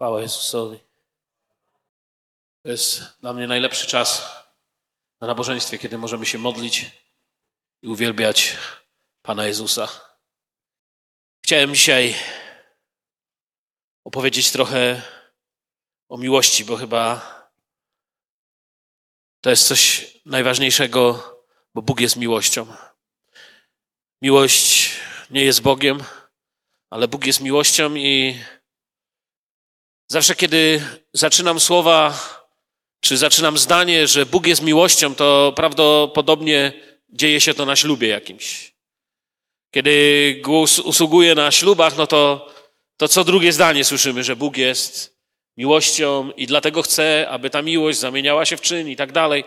Chwała Jezusowi. To jest dla mnie najlepszy czas na nabożeństwie, kiedy możemy się modlić i uwielbiać Pana Jezusa. Chciałem dzisiaj opowiedzieć trochę o miłości, bo chyba to jest coś najważniejszego, bo Bóg jest miłością. Miłość nie jest Bogiem, ale Bóg jest miłością i zawsze, kiedy zaczynam słowa, czy zaczynam zdanie, że Bóg jest miłością, to prawdopodobnie dzieje się to na ślubie jakimś. Kiedy głos usługuje na ślubach, no to, to co drugie zdanie słyszymy, że Bóg jest miłością i dlatego chcę, aby ta miłość zamieniała się w czyn i tak dalej.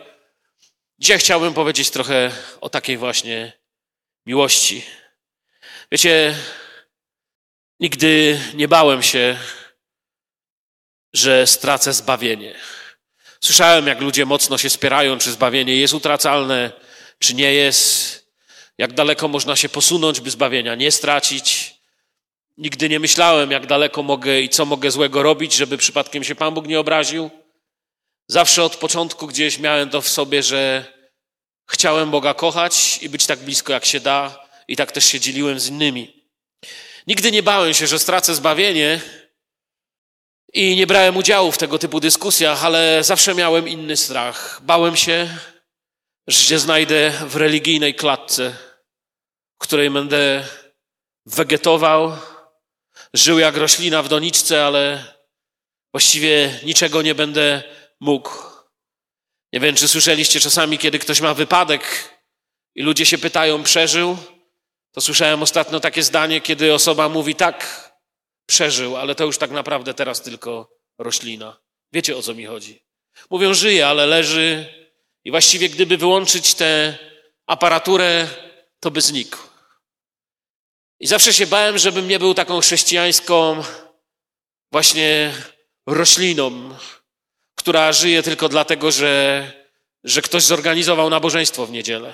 Dzisiaj chciałbym powiedzieć trochę o takiej właśnie miłości. Wiecie, nigdy nie bałem się, że stracę zbawienie. Słyszałem, jak ludzie mocno się spierają, czy zbawienie jest utracalne, czy nie jest. Jak daleko można się posunąć, by zbawienia nie stracić. Nigdy nie myślałem, jak daleko mogę i co mogę złego robić, żeby przypadkiem się Pan Bóg nie obraził. Zawsze od początku gdzieś miałem to w sobie, że chciałem Boga kochać i być tak blisko, jak się da, i tak też się dzieliłem z innymi. Nigdy nie bałem się, że stracę zbawienie i nie brałem udziału w tego typu dyskusjach, ale zawsze miałem inny strach. Bałem się, że się znajdę w religijnej klatce, w której będę wegetował, żył jak roślina w doniczce, ale właściwie niczego nie będę mógł. Nie wiem, czy słyszeliście czasami, kiedy ktoś ma wypadek i ludzie się pytają, przeżył? To słyszałem ostatnio takie zdanie, kiedy osoba mówi tak, przeżył, ale to już tak naprawdę teraz tylko roślina. Wiecie o co mi chodzi. Mówią, żyje, ale leży i właściwie gdyby wyłączyć tę aparaturę, to by znikł. I zawsze się bałem, żebym nie był taką chrześcijańską właśnie rośliną, która żyje tylko dlatego, że, że ktoś zorganizował nabożeństwo w niedzielę.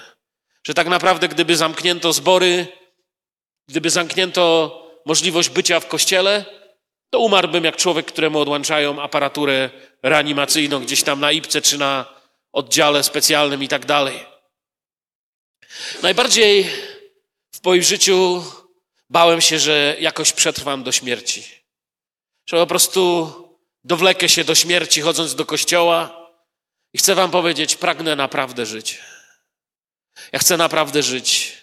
Że tak naprawdę, gdyby zamknięto zbory, gdyby zamknięto możliwość bycia w kościele, to umarłbym jak człowiek, któremu odłączają aparaturę reanimacyjną gdzieś tam na IPCE czy na oddziale specjalnym i tak dalej. Najbardziej w moim życiu bałem się, że jakoś przetrwam do śmierci. Że po prostu dowlekę się do śmierci chodząc do kościoła i chcę wam powiedzieć, pragnę naprawdę żyć. Ja chcę naprawdę żyć.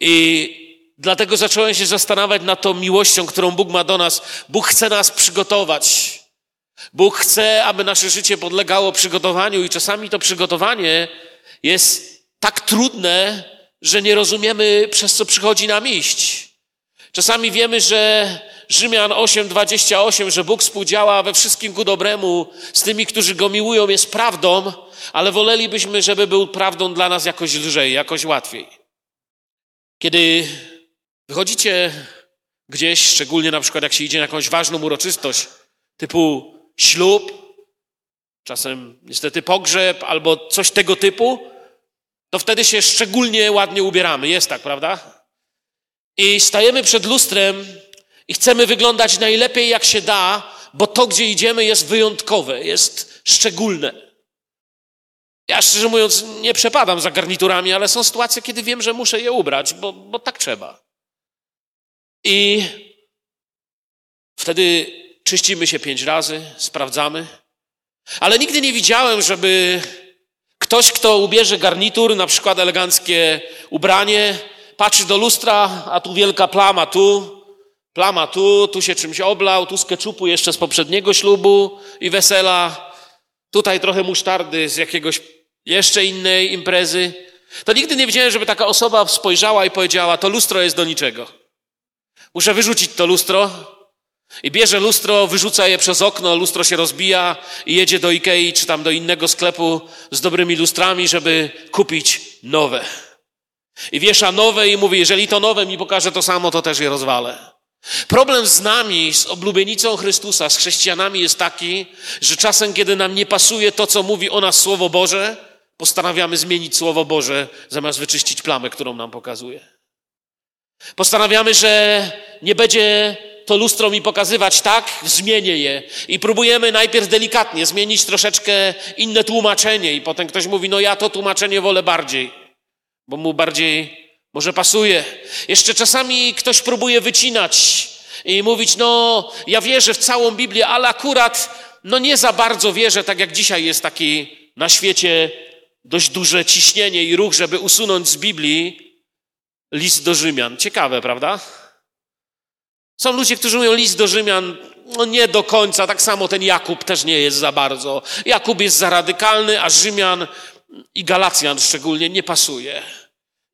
I dlatego zacząłem się zastanawiać nad tą miłością, którą Bóg ma do nas. Bóg chce nas przygotować. Bóg chce, aby nasze życie podlegało przygotowaniu, i czasami to przygotowanie jest tak trudne, że nie rozumiemy, przez co przychodzi nam iść. Czasami wiemy, że Rzymian 8:28, że Bóg współdziała we wszystkim ku dobremu z tymi, którzy go miłują, jest prawdą, ale wolelibyśmy, żeby był prawdą dla nas jakoś lżej, jakoś łatwiej. Kiedy wychodzicie gdzieś, szczególnie na przykład jak się idzie na jakąś ważną uroczystość, typu ślub, czasem niestety pogrzeb albo coś tego typu, to wtedy się szczególnie ładnie ubieramy. Jest tak, prawda? I stajemy przed lustrem i chcemy wyglądać najlepiej jak się da, bo to, gdzie idziemy, jest wyjątkowe, jest szczególne. Ja szczerze mówiąc nie przepadam za garniturami, ale są sytuacje, kiedy wiem, że muszę je ubrać, bo, bo tak trzeba. I wtedy czyścimy się pięć razy, sprawdzamy. Ale nigdy nie widziałem, żeby ktoś, kto ubierze garnitur, na przykład eleganckie ubranie, patrzy do lustra, a tu wielka plama tu, plama tu, tu się czymś oblał, tu z keczupu jeszcze z poprzedniego ślubu i wesela, tutaj trochę musztardy z jakiegoś jeszcze innej imprezy. To nigdy nie widziałem, żeby taka osoba spojrzała i powiedziała, to lustro jest do niczego. Muszę wyrzucić to lustro. I bierze lustro, wyrzuca je przez okno, lustro się rozbija i jedzie do Ikei czy tam do innego sklepu z dobrymi lustrami, żeby kupić nowe. I wiesza nowe i mówi, jeżeli to nowe mi pokaże to samo, to też je rozwalę. Problem z nami, z oblubienicą Chrystusa, z chrześcijanami jest taki, że czasem, kiedy nam nie pasuje to, co mówi o nas Słowo Boże, postanawiamy zmienić Słowo Boże, zamiast wyczyścić plamę, którą nam pokazuje. Postanawiamy, że nie będzie to lustro mi pokazywać tak, zmienię je. I próbujemy najpierw delikatnie zmienić troszeczkę inne tłumaczenie, i potem ktoś mówi: No, ja to tłumaczenie wolę bardziej, bo mu bardziej może pasuje. Jeszcze czasami ktoś próbuje wycinać i mówić: No, ja wierzę w całą Biblię, ale akurat, no nie za bardzo wierzę, tak jak dzisiaj jest taki na świecie dość duże ciśnienie i ruch, żeby usunąć z Biblii list do Rzymian. Ciekawe, prawda? Są ludzie, którzy mówią list do Rzymian, no nie do końca, tak samo ten Jakub też nie jest za bardzo. Jakub jest za radykalny, a Rzymian i Galacjan szczególnie nie pasuje.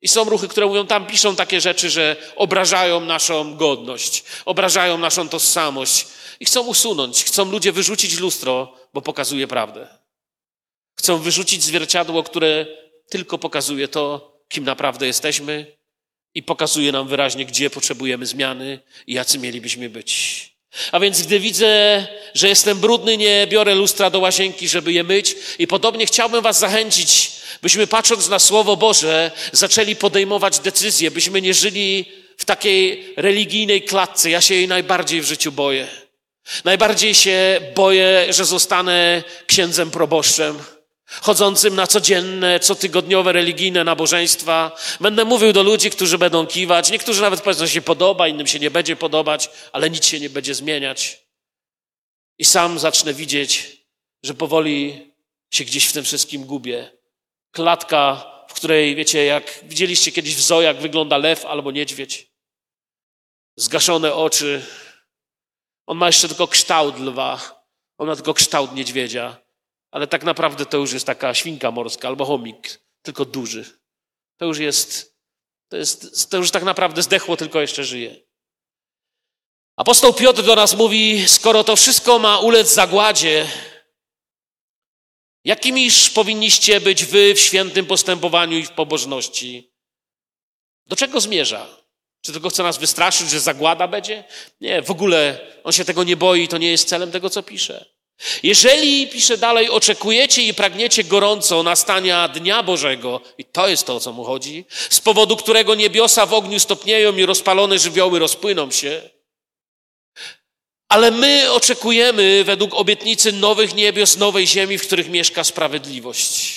I są ruchy, które mówią, tam piszą takie rzeczy, że obrażają naszą godność, obrażają naszą tożsamość i chcą usunąć, chcą ludzie wyrzucić lustro, bo pokazuje prawdę. Chcą wyrzucić zwierciadło, które tylko pokazuje to, kim naprawdę jesteśmy i pokazuje nam wyraźnie, gdzie potrzebujemy zmiany i jacy mielibyśmy być. A więc gdy widzę, że jestem brudny, nie biorę lustra do łazienki, żeby je myć. I podobnie chciałbym Was zachęcić, byśmy patrząc na Słowo Boże, zaczęli podejmować decyzje, byśmy nie żyli w takiej religijnej klatce. Ja się jej najbardziej w życiu boję. Najbardziej się boję, że zostanę księdzem proboszczem chodzącym na codzienne, cotygodniowe religijne nabożeństwa. Będę mówił do ludzi, którzy będą kiwać. Niektórzy nawet powiedzą, że się podoba, innym się nie będzie podobać, ale nic się nie będzie zmieniać. I sam zacznę widzieć, że powoli się gdzieś w tym wszystkim gubię. Klatka, w której, wiecie, jak widzieliście kiedyś w zoo, jak wygląda lew albo niedźwiedź. Zgaszone oczy. On ma jeszcze tylko kształt lwa. On ma tylko kształt niedźwiedzia ale tak naprawdę to już jest taka świnka morska albo chomik, tylko duży. To już jest, to, jest, to już tak naprawdę zdechło, tylko jeszcze żyje. Apostoł Piotr do nas mówi, skoro to wszystko ma ulec zagładzie, jakimiż powinniście być wy w świętym postępowaniu i w pobożności? Do czego zmierza? Czy tylko chce nas wystraszyć, że zagłada będzie? Nie, w ogóle on się tego nie boi, to nie jest celem tego, co pisze. Jeżeli, pisze dalej, oczekujecie i pragniecie gorąco nastania Dnia Bożego, i to jest to, o co mu chodzi, z powodu którego niebiosa w ogniu stopnieją i rozpalone żywioły rozpłyną się, ale my oczekujemy według obietnicy nowych niebios, nowej ziemi, w których mieszka sprawiedliwość.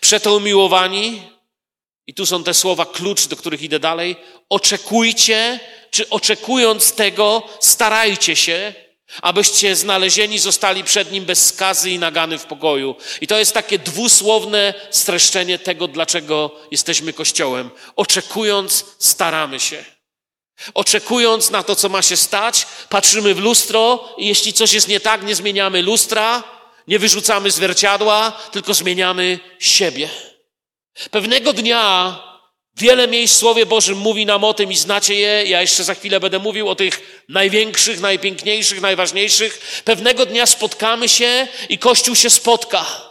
Przeto umiłowani, i tu są te słowa klucz, do których idę dalej, oczekujcie, czy oczekując tego, starajcie się, abyście znalezieni zostali przed Nim bez skazy i nagany w pokoju. I to jest takie dwusłowne streszczenie tego, dlaczego jesteśmy Kościołem. Oczekując, staramy się. Oczekując na to, co ma się stać, patrzymy w lustro i jeśli coś jest nie tak, nie zmieniamy lustra, nie wyrzucamy zwierciadła, tylko zmieniamy siebie. Pewnego dnia Wiele miejsc w Słowie Bożym mówi nam o tym i znacie je. Ja jeszcze za chwilę będę mówił o tych największych, najpiękniejszych, najważniejszych. Pewnego dnia spotkamy się i Kościół się spotka.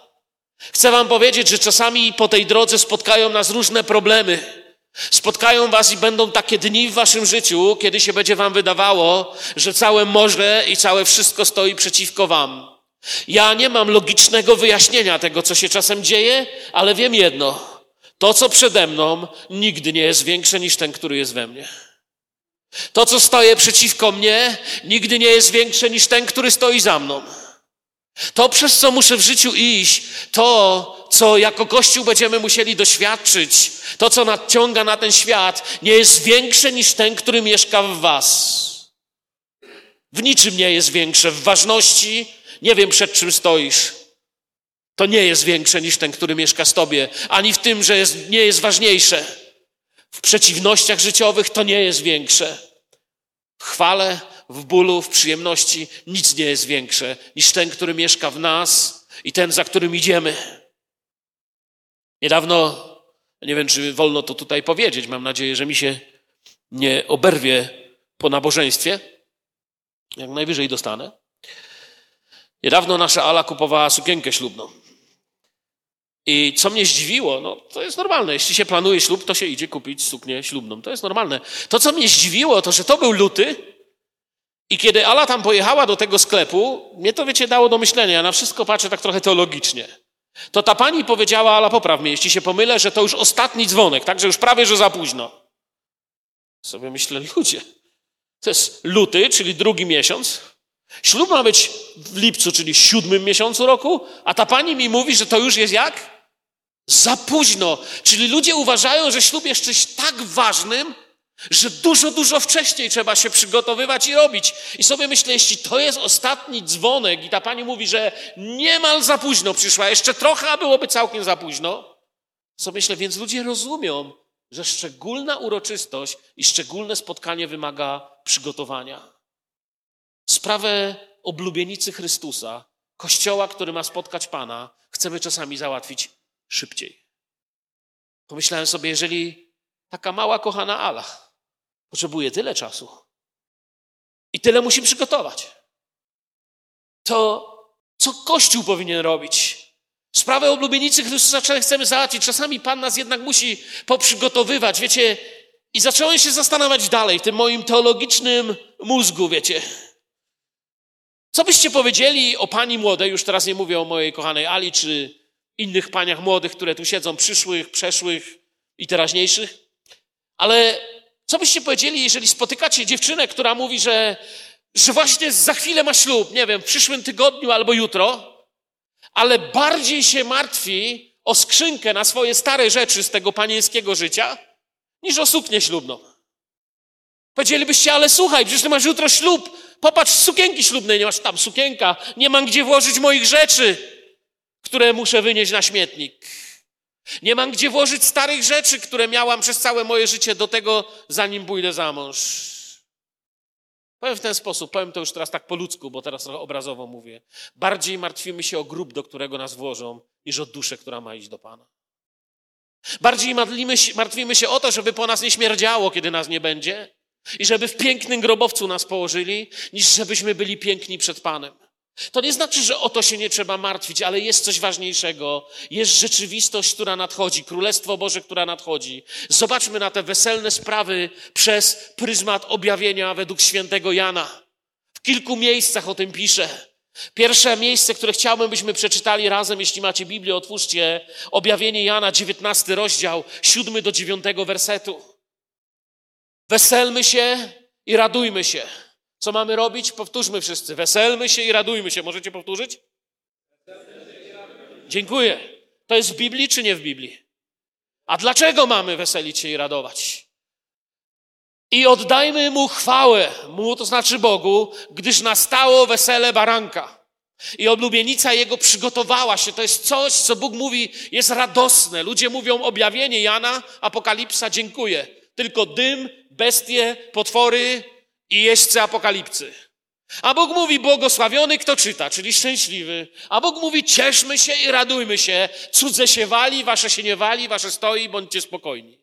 Chcę Wam powiedzieć, że czasami po tej drodze spotkają nas różne problemy. Spotkają Was i będą takie dni w Waszym życiu, kiedy się będzie Wam wydawało, że całe morze i całe wszystko stoi przeciwko Wam. Ja nie mam logicznego wyjaśnienia tego, co się czasem dzieje, ale wiem jedno. To, co przede mną, nigdy nie jest większe niż ten, który jest we mnie. To, co stoje przeciwko mnie, nigdy nie jest większe niż ten, który stoi za mną. To, przez co muszę w życiu iść, to, co jako Kościół będziemy musieli doświadczyć, to, co nadciąga na ten świat, nie jest większe niż ten, który mieszka w Was. W niczym nie jest większe. W ważności nie wiem, przed czym stoisz to nie jest większe niż ten, który mieszka z tobie, ani w tym, że jest, nie jest ważniejsze. W przeciwnościach życiowych to nie jest większe. W chwale, w bólu, w przyjemności nic nie jest większe niż ten, który mieszka w nas i ten, za którym idziemy. Niedawno, nie wiem, czy wolno to tutaj powiedzieć, mam nadzieję, że mi się nie oberwie po nabożeństwie. Jak najwyżej dostanę. Niedawno nasza Ala kupowała sukienkę ślubną. I co mnie zdziwiło, no to jest normalne. Jeśli się planuje ślub, to się idzie kupić suknię ślubną. To jest normalne. To, co mnie zdziwiło, to że to był luty i kiedy Ala tam pojechała do tego sklepu, mnie to, wiecie, dało do myślenia. Ja na wszystko patrzę tak trochę teologicznie. To ta pani powiedziała, Ala, popraw mnie, jeśli się pomylę, że to już ostatni dzwonek, tak, że już prawie, że za późno. Sobie myślę, ludzie, to jest luty, czyli drugi miesiąc. Ślub ma być w lipcu, czyli siódmym miesiącu roku, a ta pani mi mówi, że to już jest jak? Za późno. Czyli ludzie uważają, że ślub jest czymś tak ważnym, że dużo, dużo wcześniej trzeba się przygotowywać i robić. I sobie myślę, jeśli to jest ostatni dzwonek i ta pani mówi, że niemal za późno przyszła, jeszcze trochę, a byłoby całkiem za późno, sobie myślę, więc ludzie rozumią, że szczególna uroczystość i szczególne spotkanie wymaga przygotowania. Sprawę oblubienicy Chrystusa, kościoła, który ma spotkać Pana, chcemy czasami załatwić szybciej. Pomyślałem sobie, jeżeli taka mała, kochana Ala potrzebuje tyle czasu i tyle musi przygotować, to co Kościół powinien robić? Sprawę oblubienicy Chrystusa chcemy załatwić. Czasami Pan nas jednak musi poprzygotowywać, wiecie. I zacząłem się zastanawiać dalej w tym moim teologicznym mózgu, wiecie. Co byście powiedzieli o pani młodej, już teraz nie mówię o mojej kochanej Ali, czy innych paniach młodych, które tu siedzą, przyszłych, przeszłych i teraźniejszych, ale co byście powiedzieli, jeżeli spotykacie dziewczynę, która mówi, że, że właśnie za chwilę ma ślub, nie wiem, w przyszłym tygodniu albo jutro, ale bardziej się martwi o skrzynkę na swoje stare rzeczy z tego panieńskiego życia, niż o suknię ślubną. Powiedzielibyście, ale słuchaj, przecież ty masz jutro ślub, popatrz, sukienki ślubnej nie masz. Tam, sukienka, nie mam gdzie włożyć moich rzeczy, które muszę wynieść na śmietnik. Nie mam gdzie włożyć starych rzeczy, które miałam przez całe moje życie do tego, zanim pójdę za mąż. Powiem w ten sposób, powiem to już teraz tak po ludzku, bo teraz obrazowo mówię. Bardziej martwimy się o grób, do którego nas włożą, niż o duszę, która ma iść do Pana. Bardziej martwimy się o to, żeby po nas nie śmierdziało, kiedy nas nie będzie i żeby w pięknym grobowcu nas położyli, niż żebyśmy byli piękni przed Panem. To nie znaczy, że o to się nie trzeba martwić, ale jest coś ważniejszego. Jest rzeczywistość, która nadchodzi, Królestwo Boże, która nadchodzi. Zobaczmy na te weselne sprawy przez pryzmat objawienia według świętego Jana. W kilku miejscach o tym pisze. Pierwsze miejsce, które chciałbym, byśmy przeczytali razem, jeśli macie Biblię, otwórzcie. Objawienie Jana, 19 rozdział, 7 do 9 wersetu. Weselmy się i radujmy się. Co mamy robić? Powtórzmy wszyscy. Weselmy się i radujmy się. Możecie powtórzyć? Dziękuję. To jest w Biblii czy nie w Biblii? A dlaczego mamy weselić się i radować? I oddajmy Mu chwałę, Mu to znaczy Bogu, gdyż nastało wesele baranka. I oblubienica Jego przygotowała się. To jest coś, co Bóg mówi, jest radosne. Ludzie mówią objawienie Jana, Apokalipsa, dziękuję. Tylko dym, bestie, potwory, i jeźdźcy apokalipsy. A Bóg mówi, błogosławiony kto czyta, czyli szczęśliwy. A Bóg mówi, cieszmy się i radujmy się. Cudze się wali, wasze się nie wali, wasze stoi, bądźcie spokojni.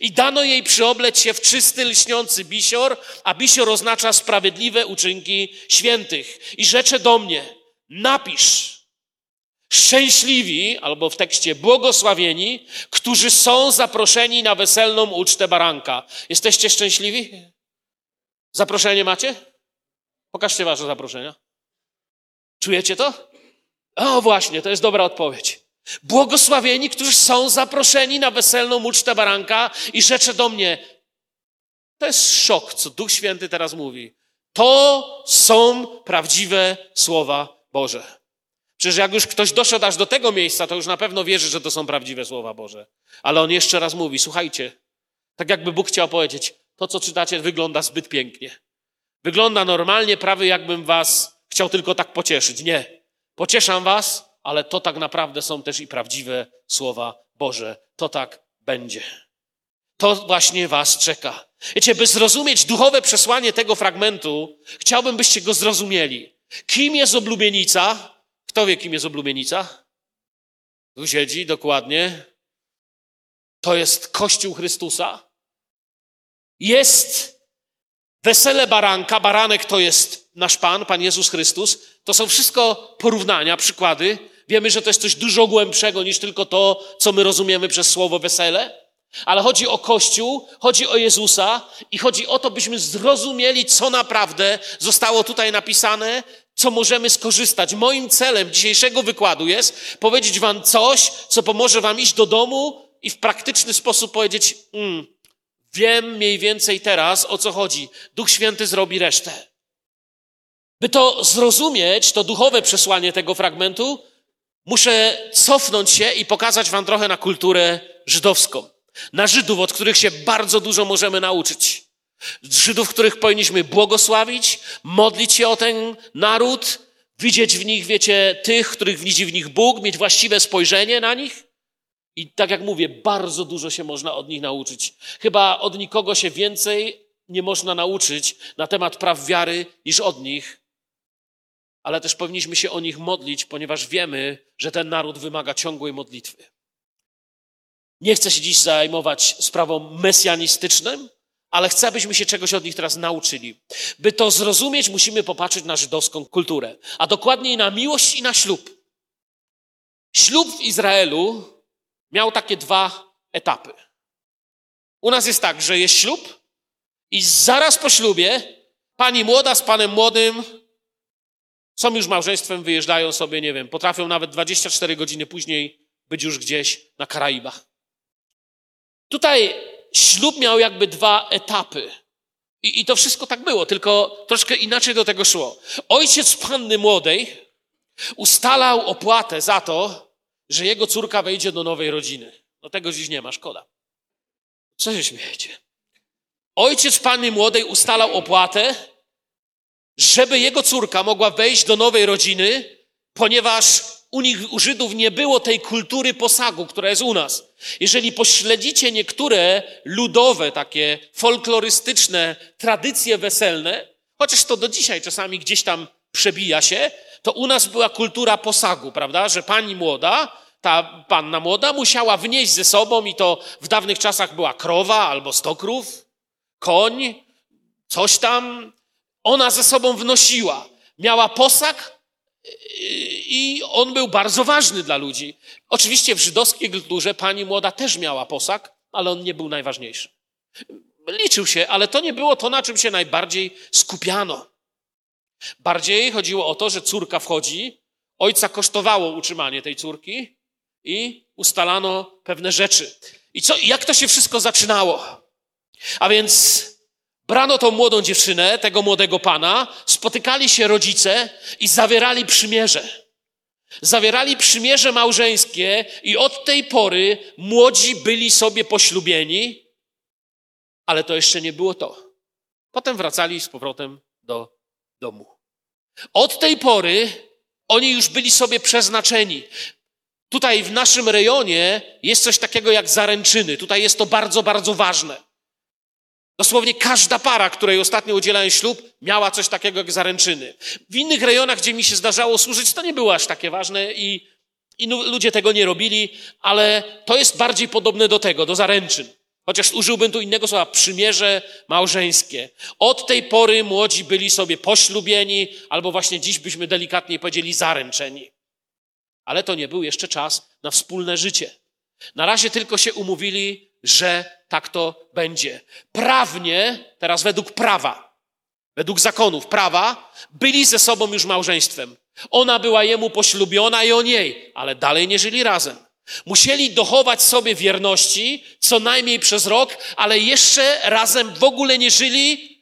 I dano jej przyobleć się w czysty, lśniący bisior, a bisior oznacza sprawiedliwe uczynki świętych. I rzecze do mnie, napisz, szczęśliwi, albo w tekście błogosławieni, którzy są zaproszeni na weselną ucztę baranka. Jesteście szczęśliwi? Zaproszenie macie? Pokażcie wasze zaproszenia. Czujecie to? O, właśnie, to jest dobra odpowiedź. Błogosławieni, którzy są zaproszeni na weselną ucztę baranka i rzecze do mnie. To jest szok, co Duch Święty teraz mówi. To są prawdziwe słowa Boże. Przecież jak już ktoś doszedł aż do tego miejsca, to już na pewno wierzy, że to są prawdziwe słowa Boże. Ale on jeszcze raz mówi, słuchajcie, tak jakby Bóg chciał powiedzieć, to, co czytacie, wygląda zbyt pięknie. Wygląda normalnie, prawie jakbym was chciał tylko tak pocieszyć. Nie. Pocieszam was, ale to tak naprawdę są też i prawdziwe słowa Boże. To tak będzie. To właśnie was czeka. Wiecie, by zrozumieć duchowe przesłanie tego fragmentu, chciałbym, byście go zrozumieli. Kim jest oblubienica? Kto wie, kim jest oblubienica? Tu siedzi, dokładnie. To jest Kościół Chrystusa jest wesele baranka, baranek to jest nasz Pan, Pan Jezus Chrystus. To są wszystko porównania, przykłady. Wiemy, że to jest coś dużo głębszego niż tylko to, co my rozumiemy przez słowo wesele. Ale chodzi o Kościół, chodzi o Jezusa i chodzi o to, byśmy zrozumieli, co naprawdę zostało tutaj napisane, co możemy skorzystać. Moim celem dzisiejszego wykładu jest powiedzieć Wam coś, co pomoże Wam iść do domu i w praktyczny sposób powiedzieć: mm, Wiem mniej więcej teraz, o co chodzi. Duch Święty zrobi resztę. By to zrozumieć, to duchowe przesłanie tego fragmentu, muszę cofnąć się i pokazać Wam trochę na kulturę żydowską. Na Żydów, od których się bardzo dużo możemy nauczyć. Żydów, których powinniśmy błogosławić, modlić się o ten naród, widzieć w nich, wiecie, tych, których widzi w nich Bóg, mieć właściwe spojrzenie na nich. I tak jak mówię, bardzo dużo się można od nich nauczyć. Chyba od nikogo się więcej nie można nauczyć na temat praw wiary niż od nich. Ale też powinniśmy się o nich modlić, ponieważ wiemy, że ten naród wymaga ciągłej modlitwy. Nie chcę się dziś zajmować sprawą mesjanistyczną, ale chcę, abyśmy się czegoś od nich teraz nauczyli. By to zrozumieć, musimy popatrzeć na żydowską kulturę, a dokładniej na miłość i na ślub. Ślub w Izraelu miał takie dwa etapy. U nas jest tak, że jest ślub i zaraz po ślubie pani młoda z panem młodym są już małżeństwem, wyjeżdżają sobie, nie wiem, potrafią nawet 24 godziny później być już gdzieś na Karaibach. Tutaj ślub miał jakby dwa etapy. I, I, to wszystko tak było, tylko troszkę inaczej do tego szło. Ojciec panny młodej ustalał opłatę za to, że jego córka wejdzie do nowej rodziny. No tego dziś nie ma, szkoda. Co się śmiejecie? Ojciec panny młodej ustalał opłatę, żeby jego córka mogła wejść do nowej rodziny, ponieważ u nich, u Żydów nie było tej kultury posagu, która jest u nas. Jeżeli pośledzicie niektóre ludowe, takie folklorystyczne tradycje weselne, chociaż to do dzisiaj czasami gdzieś tam przebija się, to u nas była kultura posagu, prawda? Że pani młoda, ta panna młoda musiała wnieść ze sobą i to w dawnych czasach była krowa albo sto krów, koń, coś tam. Ona ze sobą wnosiła. Miała posag i on był bardzo ważny dla ludzi. Oczywiście w żydowskiej kulturze pani młoda też miała posag, ale on nie był najważniejszy. Liczył się, ale to nie było to, na czym się najbardziej skupiano. Bardziej chodziło o to, że córka wchodzi, ojca kosztowało utrzymanie tej córki i ustalano pewne rzeczy. I co, jak to się wszystko zaczynało? A więc brano tą młodą dziewczynę, tego młodego pana, spotykali się rodzice i zawierali przymierze. Zawierali przymierze małżeńskie i od tej pory młodzi byli sobie poślubieni, ale to jeszcze nie było to. Potem wracali z powrotem do domu. Od tej pory oni już byli sobie przeznaczeni. Tutaj w naszym rejonie jest coś takiego jak zaręczyny. Tutaj jest to bardzo, bardzo ważne. Dosłownie każda para, której ostatnio udzielałem ślub, miała coś takiego jak zaręczyny. W innych rejonach, gdzie mi się zdarzało służyć, to nie było aż takie ważne i, i ludzie tego nie robili, ale to jest bardziej podobne do tego, do zaręczyn. Chociaż użyłbym tu innego słowa, przymierze małżeńskie. Od tej pory młodzi byli sobie poślubieni, albo właśnie dziś byśmy delikatnie powiedzieli zaręczeni. Ale to nie był jeszcze czas na wspólne życie. Na razie tylko się umówili, że tak to będzie. Prawnie, teraz według prawa, według zakonów prawa, byli ze sobą już małżeństwem. Ona była jemu poślubiona i on jej, ale dalej nie żyli razem. Musieli dochować sobie wierności co najmniej przez rok, ale jeszcze razem w ogóle nie żyli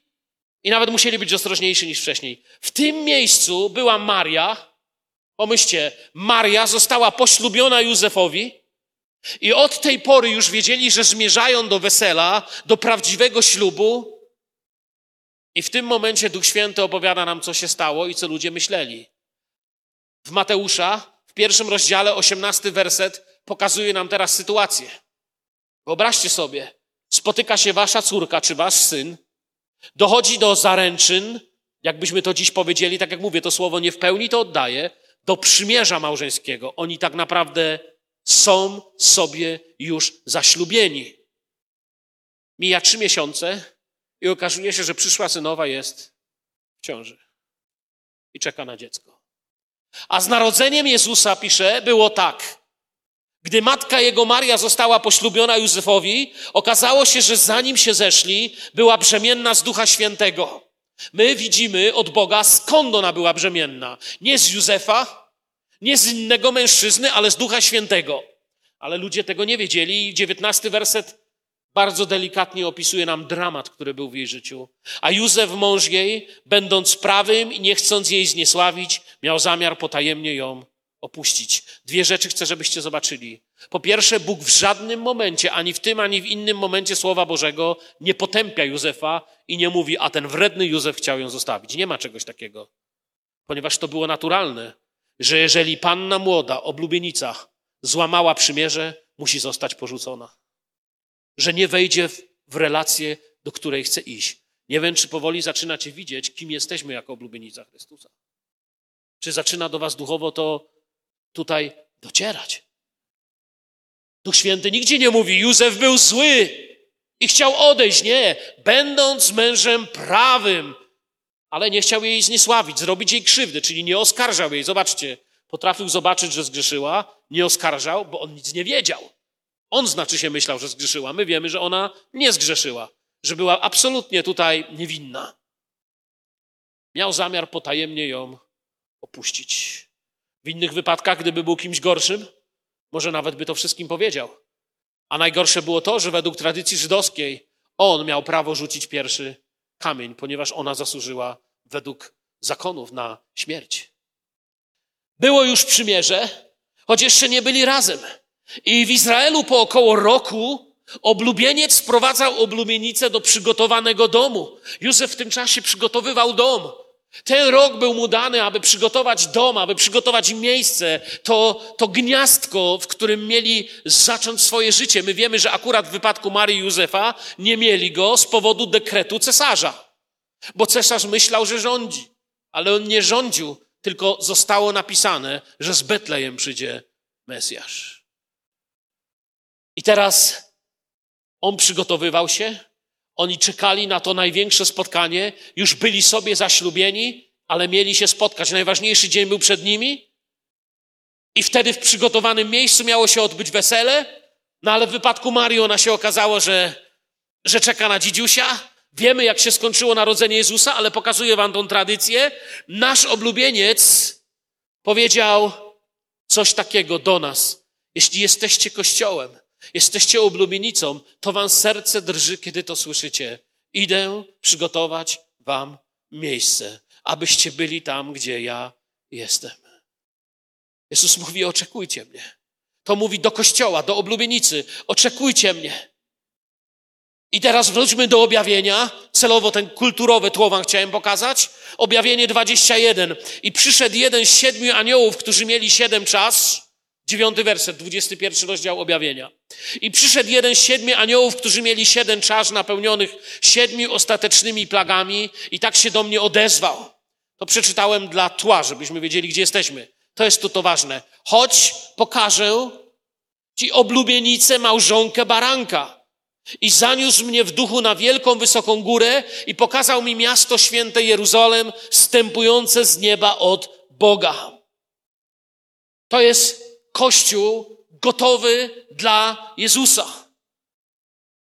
i nawet musieli być ostrożniejsi niż wcześniej. W tym miejscu była Maria. Pomyślcie, Maria została poślubiona Józefowi i od tej pory już wiedzieli, że zmierzają do wesela, do prawdziwego ślubu. I w tym momencie Duch Święty opowiada nam, co się stało i co ludzie myśleli. W Mateusza, w pierwszym rozdziale, osiemnasty werset, pokazuje nam teraz sytuację. Wyobraźcie sobie, spotyka się wasza córka czy wasz syn, dochodzi do zaręczyn, jakbyśmy to dziś powiedzieli, tak jak mówię, to słowo nie w pełni to oddaje, do przymierza małżeńskiego. Oni tak naprawdę są sobie już zaślubieni. Mija trzy miesiące i okazuje się, że przyszła synowa jest w ciąży i czeka na dziecko. A z narodzeniem Jezusa, pisze, było tak. Gdy matka jego Maria została poślubiona Józefowi, okazało się, że zanim się zeszli, była brzemienna z Ducha Świętego. My widzimy od Boga, skąd ona była brzemienna. Nie z Józefa, nie z innego mężczyzny, ale z Ducha Świętego. Ale ludzie tego nie wiedzieli i dziewiętnasty werset bardzo delikatnie opisuje nam dramat, który był w jej życiu. A Józef, mąż jej, będąc prawym i nie chcąc jej zniesławić, miał zamiar potajemnie ją opuścić. Dwie rzeczy chcę, żebyście zobaczyli. Po pierwsze, Bóg w żadnym momencie, ani w tym, ani w innym momencie Słowa Bożego nie potępia Józefa i nie mówi, a ten wredny Józef chciał ją zostawić. Nie ma czegoś takiego. Ponieważ to było naturalne, że jeżeli panna młoda, oblubienica, złamała przymierze, musi zostać porzucona. Że nie wejdzie w, w relację, do której chce iść. Nie wiem, czy powoli zaczynacie widzieć, kim jesteśmy jako oblubienica Chrystusa. Czy zaczyna do was duchowo to tutaj docierać? Duch Święty nigdzie nie mówi, Józef był zły i chciał odejść. Nie, będąc mężem prawym, ale nie chciał jej zniesławić, zrobić jej krzywdy, czyli nie oskarżał jej. Zobaczcie, potrafił zobaczyć, że zgrzeszyła, nie oskarżał, bo on nic nie wiedział. On znaczy się myślał, że zgrzeszyła. My wiemy, że ona nie zgrzeszyła, że była absolutnie tutaj niewinna. Miał zamiar potajemnie ją opuścić. W innych wypadkach, gdyby był kimś gorszym, może nawet by to wszystkim powiedział. A najgorsze było to, że według tradycji żydowskiej on miał prawo rzucić pierwszy kamień, ponieważ ona zasłużyła według zakonów na śmierć. Było już przymierze, choć jeszcze nie byli razem. I w Izraelu po około roku oblubieniec sprowadzał oblubienicę do przygotowanego domu. Józef w tym czasie przygotowywał dom. Ten rok był mu dany, aby przygotować dom, aby przygotować miejsce, to, to gniazdko, w którym mieli zacząć swoje życie. My wiemy, że akurat w wypadku Marii Józefa nie mieli go z powodu dekretu cesarza, bo cesarz myślał, że rządzi, ale on nie rządził, tylko zostało napisane, że z Betlejem przyjdzie Mesjasz. I teraz on przygotowywał się, oni czekali na to największe spotkanie, już byli sobie zaślubieni, ale mieli się spotkać. Najważniejszy dzień był przed nimi. I wtedy w przygotowanym miejscu miało się odbyć wesele, no ale w wypadku Marii ona się okazało, że, że czeka na dzidziusia. Wiemy, jak się skończyło narodzenie Jezusa, ale pokazuję wam tą tradycję. Nasz oblubieniec powiedział coś takiego do nas. Jeśli jesteście kościołem, jesteście oblubienicą, to wam serce drży, kiedy to słyszycie. Idę przygotować wam miejsce, abyście byli tam, gdzie ja jestem. Jezus mówi, oczekujcie mnie. To mówi do kościoła, do oblubienicy, oczekujcie mnie. I teraz wróćmy do objawienia. Celowo ten kulturowy tło wam chciałem pokazać. Objawienie 21. I przyszedł jeden z siedmiu aniołów, którzy mieli siedem czas Dziewiąty werset, dwudziesty pierwszy rozdział objawienia. I przyszedł jeden z siedmiu aniołów, którzy mieli siedem czasz napełnionych siedmiu ostatecznymi plagami i tak się do mnie odezwał. To przeczytałem dla tła, żebyśmy wiedzieli, gdzie jesteśmy. To jest tu to ważne. Chodź, pokażę ci oblubienicę małżonkę baranka. I zaniósł mnie w duchu na wielką, wysoką górę i pokazał mi miasto święte Jeruzalem, stępujące z nieba od Boga. To jest Kościół gotowy dla Jezusa.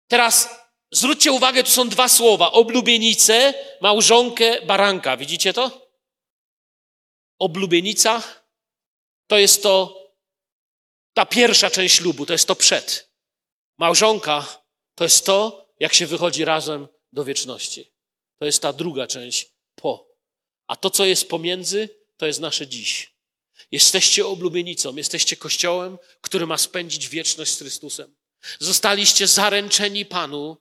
Teraz zwróćcie uwagę, tu są dwa słowa. Oblubienicę, małżonkę, baranka. Widzicie to? Oblubienica to jest to, ta pierwsza część ślubu, to jest to przed. Małżonka to jest to, jak się wychodzi razem do wieczności. To jest ta druga część po. A to, co jest pomiędzy, to jest nasze dziś. Jesteście oblubienicą, jesteście kościołem, który ma spędzić wieczność z Chrystusem. Zostaliście zaręczeni Panu,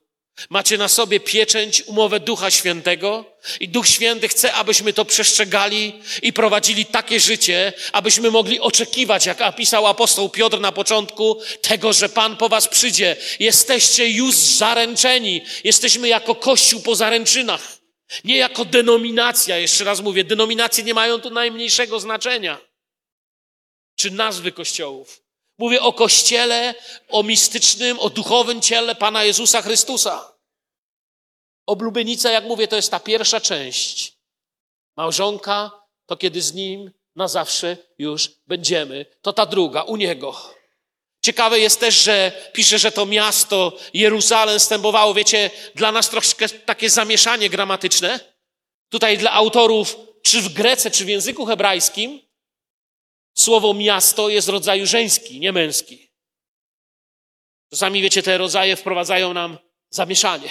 macie na sobie pieczęć, umowę Ducha Świętego i Duch Święty chce, abyśmy to przestrzegali i prowadzili takie życie, abyśmy mogli oczekiwać, jak napisał apostoł Piotr na początku, tego, że Pan po was przyjdzie. Jesteście już zaręczeni. Jesteśmy jako Kościół po zaręczynach. Nie jako denominacja, jeszcze raz mówię, denominacje nie mają tu najmniejszego znaczenia czy nazwy kościołów. Mówię o kościele, o mistycznym, o duchowym ciele Pana Jezusa Chrystusa. Oblubienica, jak mówię, to jest ta pierwsza część. Małżonka to kiedy z nim na zawsze już będziemy. To ta druga, u niego. Ciekawe jest też, że pisze, że to miasto Jeruzalem stępowało, wiecie, dla nas troszkę takie zamieszanie gramatyczne. Tutaj dla autorów, czy w Grece, czy w języku hebrajskim, Słowo miasto jest rodzaju żeński, nie męski. Czasami, wiecie, te rodzaje wprowadzają nam zamieszanie.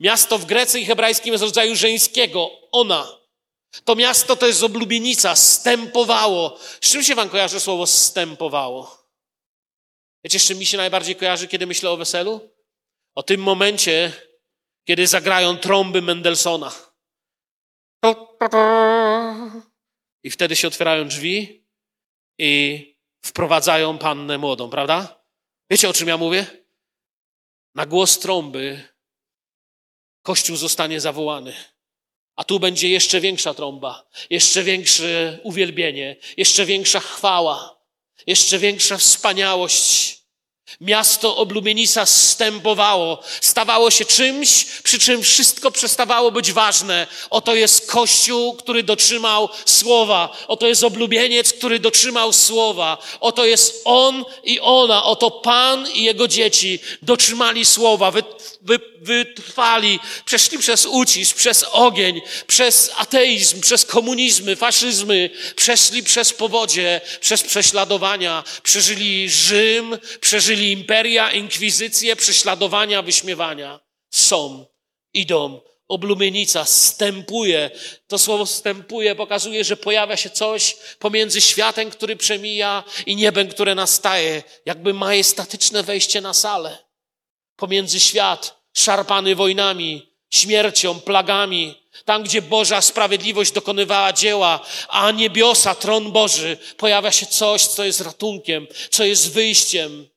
Miasto w Grecji i hebrajskim jest rodzaju żeńskiego, ona. To miasto to jest oblubienica, stępowało. Z czym się wam kojarzy słowo stępowało? Wiecie, z czym mi się najbardziej kojarzy, kiedy myślę o weselu? O tym momencie, kiedy zagrają trąby Mendelssohna. I wtedy się otwierają drzwi i wprowadzają pannę młodą, prawda? Wiecie, o czym ja mówię? Na głos trąby Kościół zostanie zawołany. A tu będzie jeszcze większa trąba, jeszcze większe uwielbienie, jeszcze większa chwała, jeszcze większa wspaniałość. Miasto Oblumienisa stępowało, stawało się czymś, przy czym wszystko przestawało być ważne. Oto jest Kościół, który dotrzymał słowa. Oto jest oblubieniec, który dotrzymał słowa. Oto jest on i ona. Oto Pan i jego dzieci dotrzymali słowa, wytrwali, przeszli przez ucisk, przez ogień, przez ateizm, przez komunizmy, faszyzmy, przeszli przez powodzie, przez prześladowania, przeżyli Rzym, przeżyli imperia, inkwizycje, prześladowania, wyśmiewania. Są, idą. Oblumienica stępuje. To słowo stępuje pokazuje, że pojawia się coś pomiędzy światem, który przemija i niebem, które nastaje. Jakby majestatyczne wejście na salę. Pomiędzy świat szarpany wojnami, śmiercią, plagami, tam, gdzie Boża sprawiedliwość dokonywała dzieła, a niebiosa, tron Boży, pojawia się coś, co jest ratunkiem, co jest wyjściem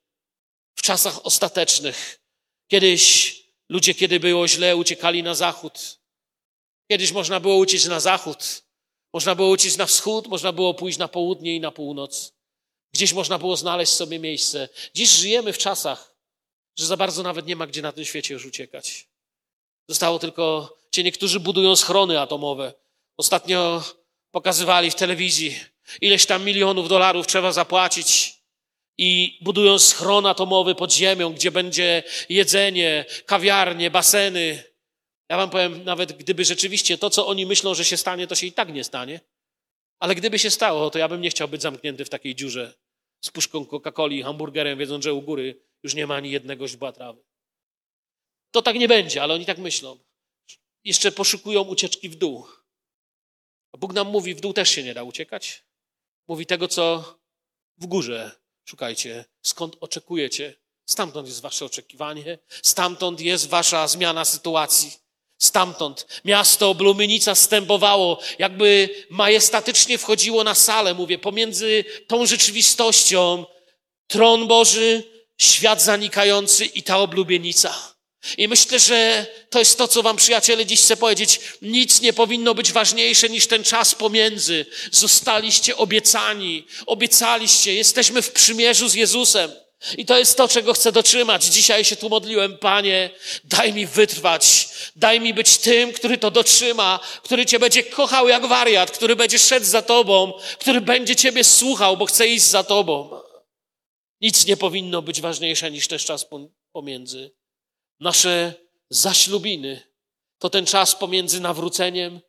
czasach ostatecznych. Kiedyś ludzie, kiedy było źle, uciekali na zachód. Kiedyś można było uciec na zachód, można było uciec na wschód, można było pójść na południe i na północ. Gdzieś można było znaleźć sobie miejsce. Dziś żyjemy w czasach, że za bardzo nawet nie ma gdzie na tym świecie już uciekać. Zostało tylko, ci niektórzy budują schrony atomowe. Ostatnio pokazywali w telewizji, ileś tam milionów dolarów trzeba zapłacić i budują schron atomowy pod ziemią, gdzie będzie jedzenie, kawiarnie, baseny. Ja wam powiem, nawet gdyby rzeczywiście to, co oni myślą, że się stanie, to się i tak nie stanie. Ale gdyby się stało, to ja bym nie chciał być zamknięty w takiej dziurze z puszką Coca-Coli i hamburgerem, wiedząc, że u góry już nie ma ani jednego źdźbła trawy. To tak nie będzie, ale oni tak myślą. Jeszcze poszukują ucieczki w dół. A Bóg nam mówi, w dół też się nie da uciekać. Mówi tego, co w górze szukajcie. Skąd oczekujecie? Stamtąd jest wasze oczekiwanie, stamtąd jest wasza zmiana sytuacji. Stamtąd miasto Blumynica stępowało, jakby majestatycznie wchodziło na salę, mówię, pomiędzy tą rzeczywistością, tron Boży, świat zanikający i ta oblubienica. I myślę, że to jest to, co wam przyjaciele dziś chcę powiedzieć. Nic nie powinno być ważniejsze niż ten czas pomiędzy. Zostaliście obiecani, obiecaliście, jesteśmy w przymierzu z Jezusem. I to jest to, czego chcę dotrzymać. Dzisiaj się tu modliłem, Panie, daj mi wytrwać, daj mi być tym, który to dotrzyma, który Cię będzie kochał jak wariat, który będzie szedł za Tobą, który będzie Ciebie słuchał, bo chce iść za Tobą. Nic nie powinno być ważniejsze niż ten czas pomiędzy. Nasze zaślubiny to ten czas pomiędzy nawróceniem,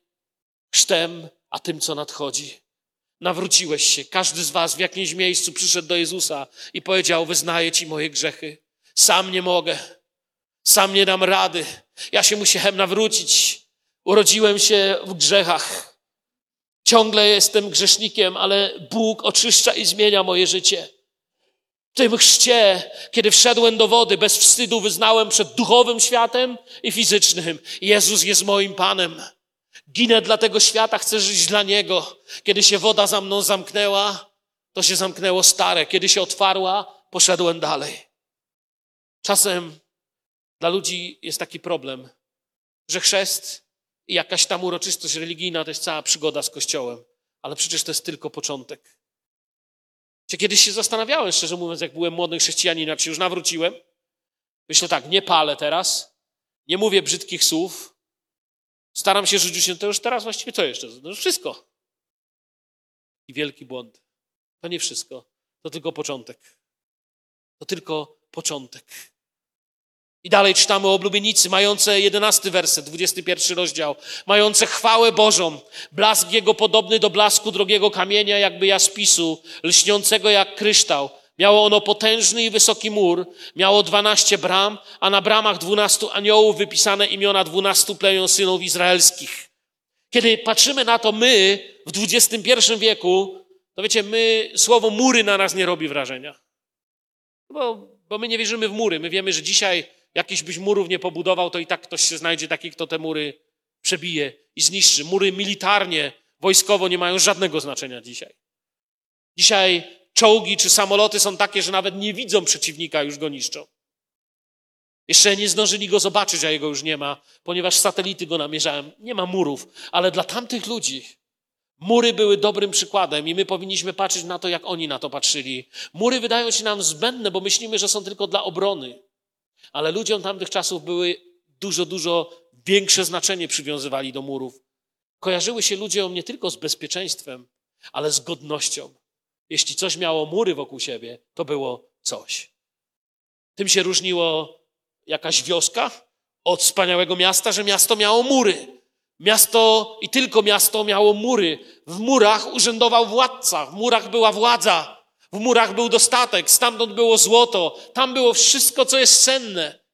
chrztem, a tym, co nadchodzi. Nawróciłeś się. Każdy z Was w jakimś miejscu przyszedł do Jezusa i powiedział: Wyznaję Ci moje grzechy. Sam nie mogę. Sam nie dam rady. Ja się musiałem nawrócić. Urodziłem się w grzechach. Ciągle jestem grzesznikiem, ale Bóg oczyszcza i zmienia moje życie. Tym chrzcie, kiedy wszedłem do wody, bez wstydu wyznałem przed duchowym światem i fizycznym. Jezus jest moim Panem. Ginę dla tego świata, chcę żyć dla Niego. Kiedy się woda za mną zamknęła, to się zamknęło stare. Kiedy się otwarła, poszedłem dalej. Czasem dla ludzi jest taki problem, że chrzest i jakaś tam uroczystość religijna to jest cała przygoda z Kościołem. Ale przecież to jest tylko początek. Czy kiedyś się zastanawiałem, szczerze mówiąc, jak byłem młodym chrześcijaninem, jak się już nawróciłem. Myślę tak, nie palę teraz, nie mówię brzydkich słów, staram się żyć się, to już teraz właściwie co jeszcze? No już wszystko. I wielki błąd. To nie wszystko, to tylko początek. To tylko początek. I dalej czytamy o oblubienicy, mające jedenasty werset, dwudziesty pierwszy rozdział, mające chwałę Bożą, blask Jego podobny do blasku drogiego kamienia, jakby jaspisu, lśniącego jak kryształ. Miało ono potężny i wysoki mur, miało dwanaście bram, a na bramach dwunastu aniołów wypisane imiona dwunastu plemion synów izraelskich. Kiedy patrzymy na to my w XXI wieku, to wiecie, my, słowo mury na nas nie robi wrażenia. Bo, bo my nie wierzymy w mury. My wiemy, że dzisiaj jakiś byś murów nie pobudował, to i tak ktoś się znajdzie taki, kto te mury przebije i zniszczy. Mury militarnie, wojskowo nie mają żadnego znaczenia dzisiaj. Dzisiaj czołgi czy samoloty są takie, że nawet nie widzą przeciwnika, już go niszczą. Jeszcze nie zdążyli go zobaczyć, a jego już nie ma, ponieważ satelity go namierzałem. Nie ma murów, ale dla tamtych ludzi mury były dobrym przykładem i my powinniśmy patrzeć na to, jak oni na to patrzyli. Mury wydają się nam zbędne, bo myślimy, że są tylko dla obrony. Ale ludziom tamtych czasów były dużo, dużo większe znaczenie przywiązywali do murów. Kojarzyły się ludziom nie tylko z bezpieczeństwem, ale z godnością. Jeśli coś miało mury wokół siebie, to było coś. Tym się różniło jakaś wioska od wspaniałego miasta, że miasto miało mury. Miasto i tylko miasto miało mury. W murach urzędował władca, w murach była władza, w murach był dostatek, stamtąd było złoto, tam było wszystko, co jest cenne.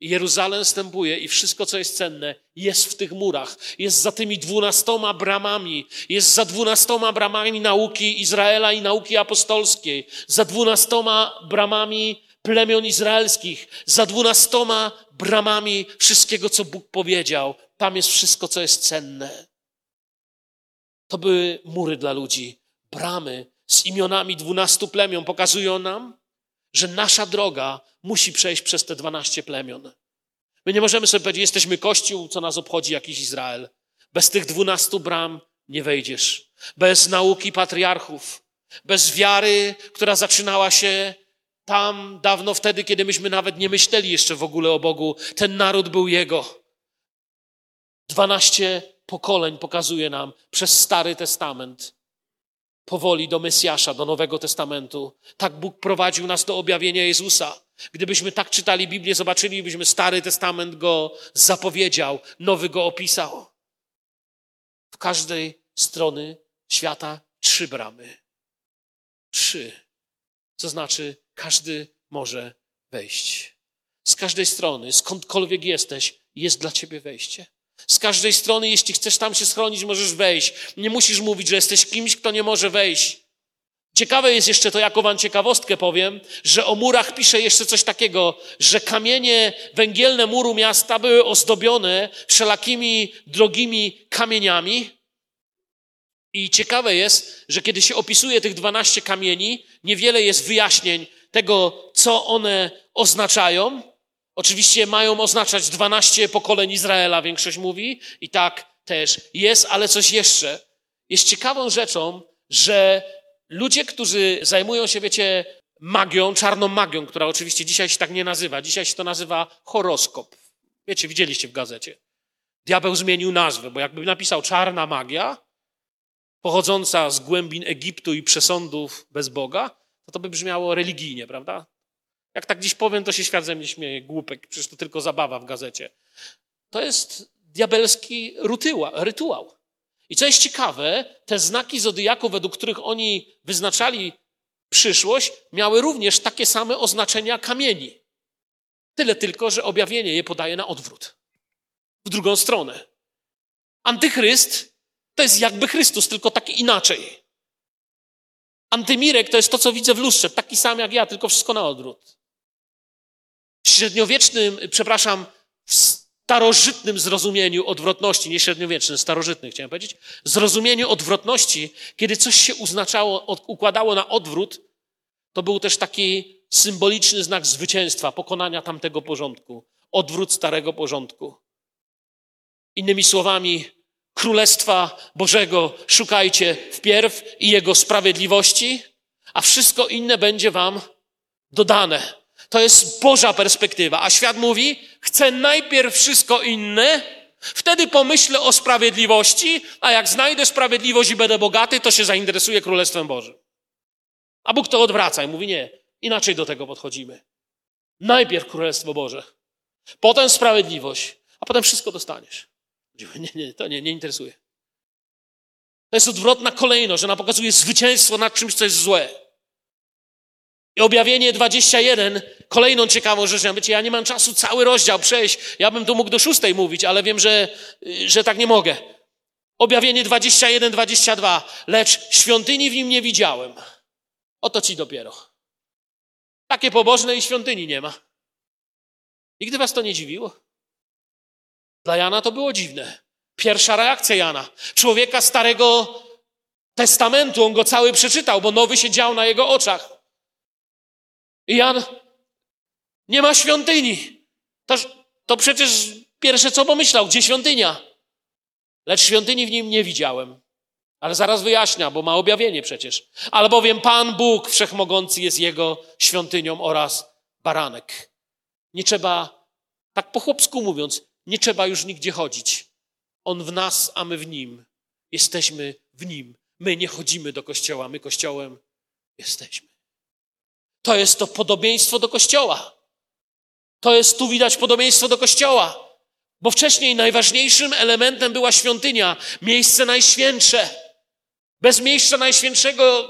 I Jeruzalem stępuje i wszystko, co jest cenne, jest w tych murach. Jest za tymi dwunastoma bramami. Jest za dwunastoma bramami nauki Izraela i nauki apostolskiej. Za dwunastoma bramami plemion izraelskich. Za dwunastoma bramami wszystkiego, co Bóg powiedział. Tam jest wszystko, co jest cenne. To były mury dla ludzi. Bramy z imionami dwunastu plemion pokazują nam, że nasza droga musi przejść przez te dwanaście plemion. My nie możemy sobie powiedzieć, jesteśmy Kościół, co nas obchodzi jakiś Izrael. Bez tych dwunastu bram nie wejdziesz. Bez nauki patriarchów, bez wiary, która zaczynała się tam dawno wtedy, kiedy myśmy nawet nie myśleli jeszcze w ogóle o Bogu. Ten naród był Jego. Dwanaście pokoleń pokazuje nam przez Stary Testament powoli do Mesjasza, do Nowego Testamentu. Tak Bóg prowadził nas do objawienia Jezusa. Gdybyśmy tak czytali Biblię, zobaczylibyśmy, Stary Testament go zapowiedział, Nowy go opisał. W każdej strony świata trzy bramy. Trzy. Co znaczy, każdy może wejść. Z każdej strony, skądkolwiek jesteś, jest dla ciebie wejście. Z każdej strony, jeśli chcesz tam się schronić, możesz wejść. Nie musisz mówić, że jesteś kimś, kto nie może wejść. Ciekawe jest jeszcze to, jaką wam ciekawostkę powiem, że o murach pisze jeszcze coś takiego, że kamienie węgielne muru miasta były ozdobione wszelakimi drogimi kamieniami. I ciekawe jest, że kiedy się opisuje tych dwanaście kamieni, niewiele jest wyjaśnień tego, co one oznaczają. Oczywiście mają oznaczać 12 pokoleń Izraela, większość mówi, i tak też jest, ale coś jeszcze. Jest ciekawą rzeczą, że ludzie, którzy zajmują się, wiecie, magią, czarną magią, która oczywiście dzisiaj się tak nie nazywa, dzisiaj się to nazywa horoskop. Wiecie, widzieliście w gazecie. Diabeł zmienił nazwę, bo jakby napisał czarna magia, pochodząca z głębin Egiptu i przesądów bez Boga, to to by brzmiało religijnie, prawda? Jak tak dziś powiem, to się świat ze mnie śmieje, głupek, przecież to tylko zabawa w gazecie. To jest diabelski rytuał. I co jest ciekawe, te znaki zodiaku, według których oni wyznaczali przyszłość, miały również takie same oznaczenia kamieni. Tyle tylko, że objawienie je podaje na odwrót. W drugą stronę. Antychryst to jest jakby Chrystus, tylko taki inaczej. Antymirek to jest to, co widzę w lustrze, taki sam jak ja, tylko wszystko na odwrót. Średniowiecznym, przepraszam, w starożytnym zrozumieniu odwrotności, nie średniowiecznym, starożytnym chciałem powiedzieć, zrozumieniu odwrotności, kiedy coś się uznaczało, układało na odwrót, to był też taki symboliczny znak zwycięstwa, pokonania tamtego porządku, odwrót starego porządku. Innymi słowami, Królestwa Bożego szukajcie wpierw i Jego sprawiedliwości, a wszystko inne będzie Wam dodane. To jest Boża perspektywa. A świat mówi, chcę najpierw wszystko inne, wtedy pomyślę o sprawiedliwości, a jak znajdę sprawiedliwość i będę bogaty, to się zainteresuję Królestwem Bożym. A Bóg to odwraca i mówi, nie, inaczej do tego podchodzimy. Najpierw Królestwo Boże, potem sprawiedliwość, a potem wszystko dostaniesz. Nie, nie, to nie, nie interesuje. To jest odwrotna kolejność, że ona pokazuje zwycięstwo nad czymś, co jest złe. I objawienie 21, kolejną ciekawą rzeczą. Wiecie, ja nie mam czasu cały rozdział przejść. Ja bym tu mógł do szóstej mówić, ale wiem, że, że tak nie mogę. Objawienie 21, 22. Lecz świątyni w nim nie widziałem. Oto ci dopiero. Takie pobożnej świątyni nie ma. Nigdy was to nie dziwiło? Dla Jana to było dziwne. Pierwsza reakcja Jana. Człowieka Starego Testamentu, on go cały przeczytał, bo nowy się dział na jego oczach. I Jan, nie ma świątyni. To, to przecież pierwsze co pomyślał, gdzie świątynia? Lecz świątyni w nim nie widziałem. Ale zaraz wyjaśnia, bo ma objawienie przecież. Albowiem Pan Bóg Wszechmogący jest jego świątynią oraz baranek. Nie trzeba, tak po chłopsku mówiąc, nie trzeba już nigdzie chodzić. On w nas, a my w nim. Jesteśmy w nim. My nie chodzimy do kościoła, my kościołem jesteśmy. To jest to podobieństwo do kościoła. To jest tu widać podobieństwo do kościoła. Bo wcześniej najważniejszym elementem była świątynia, miejsce najświętsze. Bez miejsca najświętszego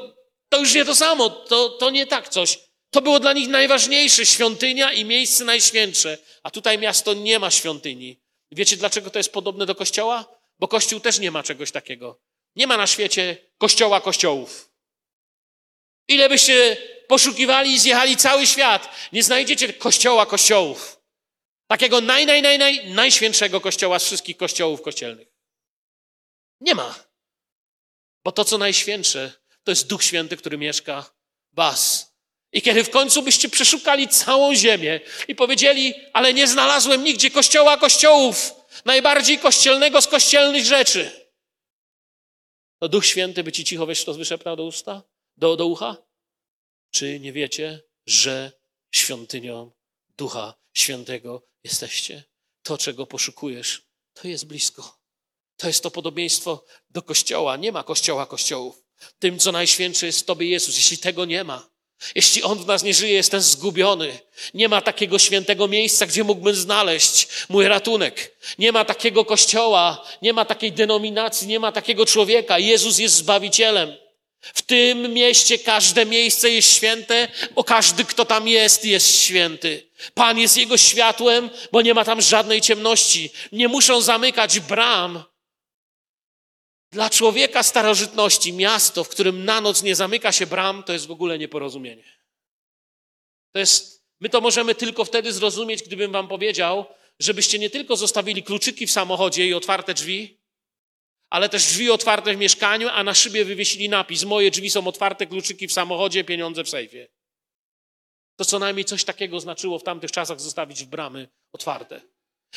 to już nie to samo, to, to nie tak coś. To było dla nich najważniejsze, świątynia i miejsce najświętsze. A tutaj miasto nie ma świątyni. Wiecie, dlaczego to jest podobne do kościoła? Bo kościół też nie ma czegoś takiego. Nie ma na świecie kościoła kościołów. Ile byście poszukiwali i zjechali cały świat, nie znajdziecie kościoła kościołów. Takiego naj, naj, naj, naj, najświętszego kościoła z wszystkich kościołów kościelnych. Nie ma. Bo to, co najświętsze, to jest Duch Święty, który mieszka was. I kiedy w końcu byście przeszukali całą ziemię i powiedzieli, ale nie znalazłem nigdzie kościoła kościołów, najbardziej kościelnego z kościelnych rzeczy, to Duch Święty by ci cicho wiesz, to do usta, do, do ucha? Czy nie wiecie, że świątynią Ducha Świętego jesteście? To, czego poszukujesz, to jest blisko. To jest to podobieństwo do Kościoła. Nie ma Kościoła Kościołów. Tym, co najświętsze jest w Tobie Jezus. Jeśli tego nie ma, jeśli On w nas nie żyje, jestem zgubiony. Nie ma takiego świętego miejsca, gdzie mógłbym znaleźć mój ratunek. Nie ma takiego kościoła, nie ma takiej denominacji, nie ma takiego człowieka. Jezus jest Zbawicielem. W tym mieście każde miejsce jest święte, bo każdy, kto tam jest, jest święty. Pan jest jego światłem, bo nie ma tam żadnej ciemności. Nie muszą zamykać bram. Dla człowieka starożytności miasto, w którym na noc nie zamyka się bram, to jest w ogóle nieporozumienie. To jest, my to możemy tylko wtedy zrozumieć, gdybym wam powiedział, żebyście nie tylko zostawili kluczyki w samochodzie i otwarte drzwi, ale też drzwi otwarte w mieszkaniu, a na szybie wywiesili napis: Moje drzwi są otwarte, kluczyki w samochodzie, pieniądze w sejfie. To co najmniej coś takiego znaczyło w tamtych czasach zostawić bramy otwarte.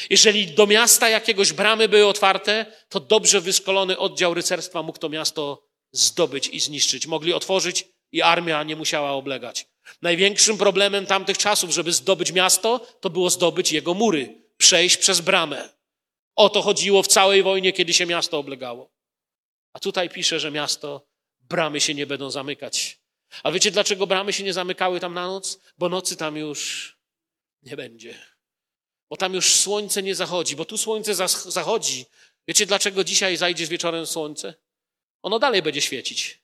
Jeżeli do miasta jakiegoś bramy były otwarte, to dobrze wyszkolony oddział rycerstwa mógł to miasto zdobyć i zniszczyć. Mogli otworzyć i armia nie musiała oblegać. Największym problemem tamtych czasów, żeby zdobyć miasto, to było zdobyć jego mury, przejść przez bramę. O to chodziło w całej wojnie, kiedy się miasto oblegało. A tutaj pisze, że miasto, bramy się nie będą zamykać. A wiecie, dlaczego bramy się nie zamykały tam na noc? Bo nocy tam już nie będzie. Bo tam już słońce nie zachodzi, bo tu słońce zachodzi. Wiecie, dlaczego dzisiaj zajdzie z wieczorem słońce? Ono dalej będzie świecić.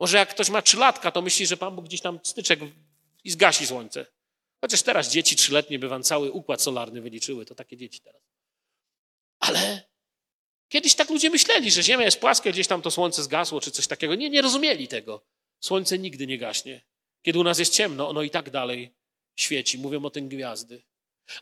Może jak ktoś ma trzylatka, to myśli, że Pan Bóg gdzieś tam styczek i zgasi słońce. Chociaż teraz dzieci trzyletnie by wam cały układ solarny wyliczyły, to takie dzieci teraz. Ale kiedyś tak ludzie myśleli, że Ziemia jest płaska, gdzieś tam to słońce zgasło, czy coś takiego. Nie, nie rozumieli tego. Słońce nigdy nie gaśnie. Kiedy u nas jest ciemno, ono i tak dalej świeci. Mówią o tym gwiazdy.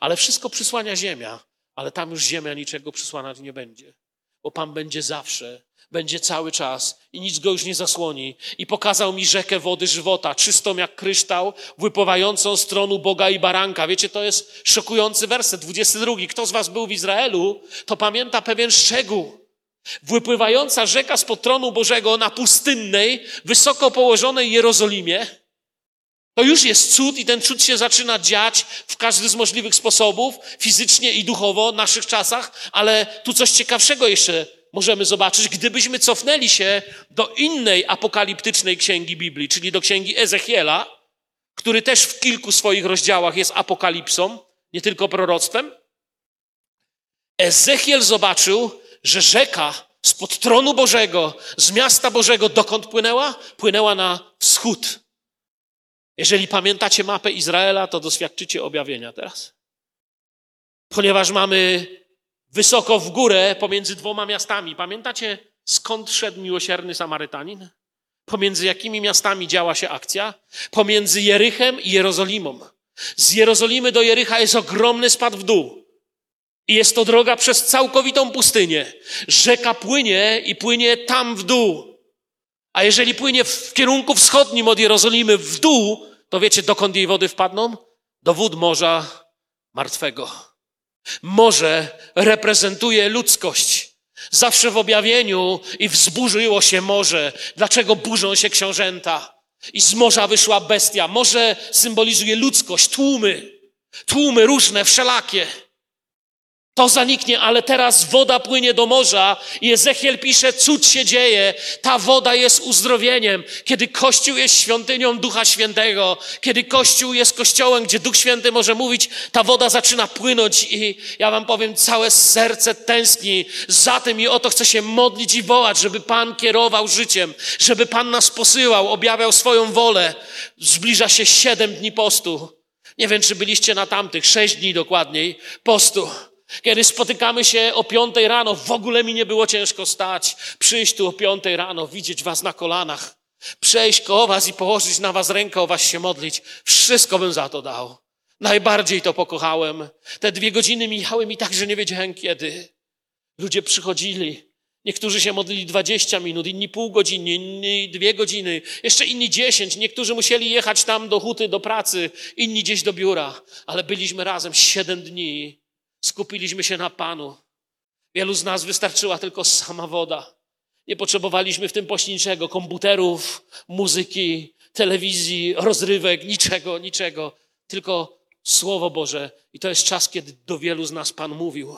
Ale wszystko przysłania Ziemia, ale tam już Ziemia niczego przysłaniać nie będzie. Bo Pan będzie zawsze, będzie cały czas i nic go już nie zasłoni. I pokazał mi rzekę wody żywota, czystą jak kryształ, wypływającą z tronu Boga i baranka. Wiecie, to jest szokujący werset, 22. Kto z was był w Izraelu, to pamięta pewien szczegół. Wypływająca rzeka spod tronu Bożego na pustynnej, wysoko położonej Jerozolimie, to już jest cud i ten cud się zaczyna dziać w każdy z możliwych sposobów, fizycznie i duchowo w naszych czasach, ale tu coś ciekawszego jeszcze możemy zobaczyć, gdybyśmy cofnęli się do innej apokaliptycznej księgi Biblii, czyli do księgi Ezechiela, który też w kilku swoich rozdziałach jest apokalipsą, nie tylko proroctwem. Ezechiel zobaczył, że rzeka spod tronu Bożego, z miasta Bożego, dokąd płynęła? Płynęła na wschód. Jeżeli pamiętacie mapę Izraela, to doświadczycie objawienia teraz. Ponieważ mamy wysoko w górę pomiędzy dwoma miastami. Pamiętacie, skąd szedł miłosierny Samarytanin? Pomiędzy jakimi miastami działa się akcja? Pomiędzy Jerychem i Jerozolimą. Z Jerozolimy do Jericha jest ogromny spad w dół. I jest to droga przez całkowitą pustynię. Rzeka płynie i płynie tam w dół. A jeżeli płynie w kierunku wschodnim od Jerozolimy w dół, to wiecie, dokąd jej wody wpadną? Do wód Morza Martwego. Morze reprezentuje ludzkość. Zawsze w objawieniu i wzburzyło się morze. Dlaczego burzą się książęta? I z morza wyszła bestia. Morze symbolizuje ludzkość, tłumy. Tłumy różne, wszelakie. To zaniknie, ale teraz woda płynie do morza i Ezechiel pisze, cud się dzieje. Ta woda jest uzdrowieniem. Kiedy Kościół jest świątynią Ducha Świętego, kiedy Kościół jest kościołem, gdzie Duch Święty może mówić, ta woda zaczyna płynąć i ja wam powiem, całe serce tęskni za tym i o to chce się modlić i wołać, żeby Pan kierował życiem, żeby Pan nas posyłał, objawiał swoją wolę. Zbliża się siedem dni postu. Nie wiem, czy byliście na tamtych, sześć dni dokładniej postu. Kiedy spotykamy się o piątej rano, w ogóle mi nie było ciężko stać, przyjść tu o piątej rano, widzieć was na kolanach, przejść koło was i położyć na was rękę, o was się modlić. Wszystko bym za to dał. Najbardziej to pokochałem. Te dwie godziny mijały mi tak, że nie wiedziałem kiedy. Ludzie przychodzili. Niektórzy się modlili 20 minut, inni pół godziny, inni dwie godziny, jeszcze inni dziesięć. Niektórzy musieli jechać tam do huty, do pracy, inni gdzieś do biura, ale byliśmy razem siedem dni Skupiliśmy się na Panu. Wielu z nas wystarczyła tylko sama woda. Nie potrzebowaliśmy w tym pośniczego komputerów, muzyki, telewizji, rozrywek, niczego, niczego. Tylko Słowo Boże. I to jest czas, kiedy do wielu z nas Pan mówił.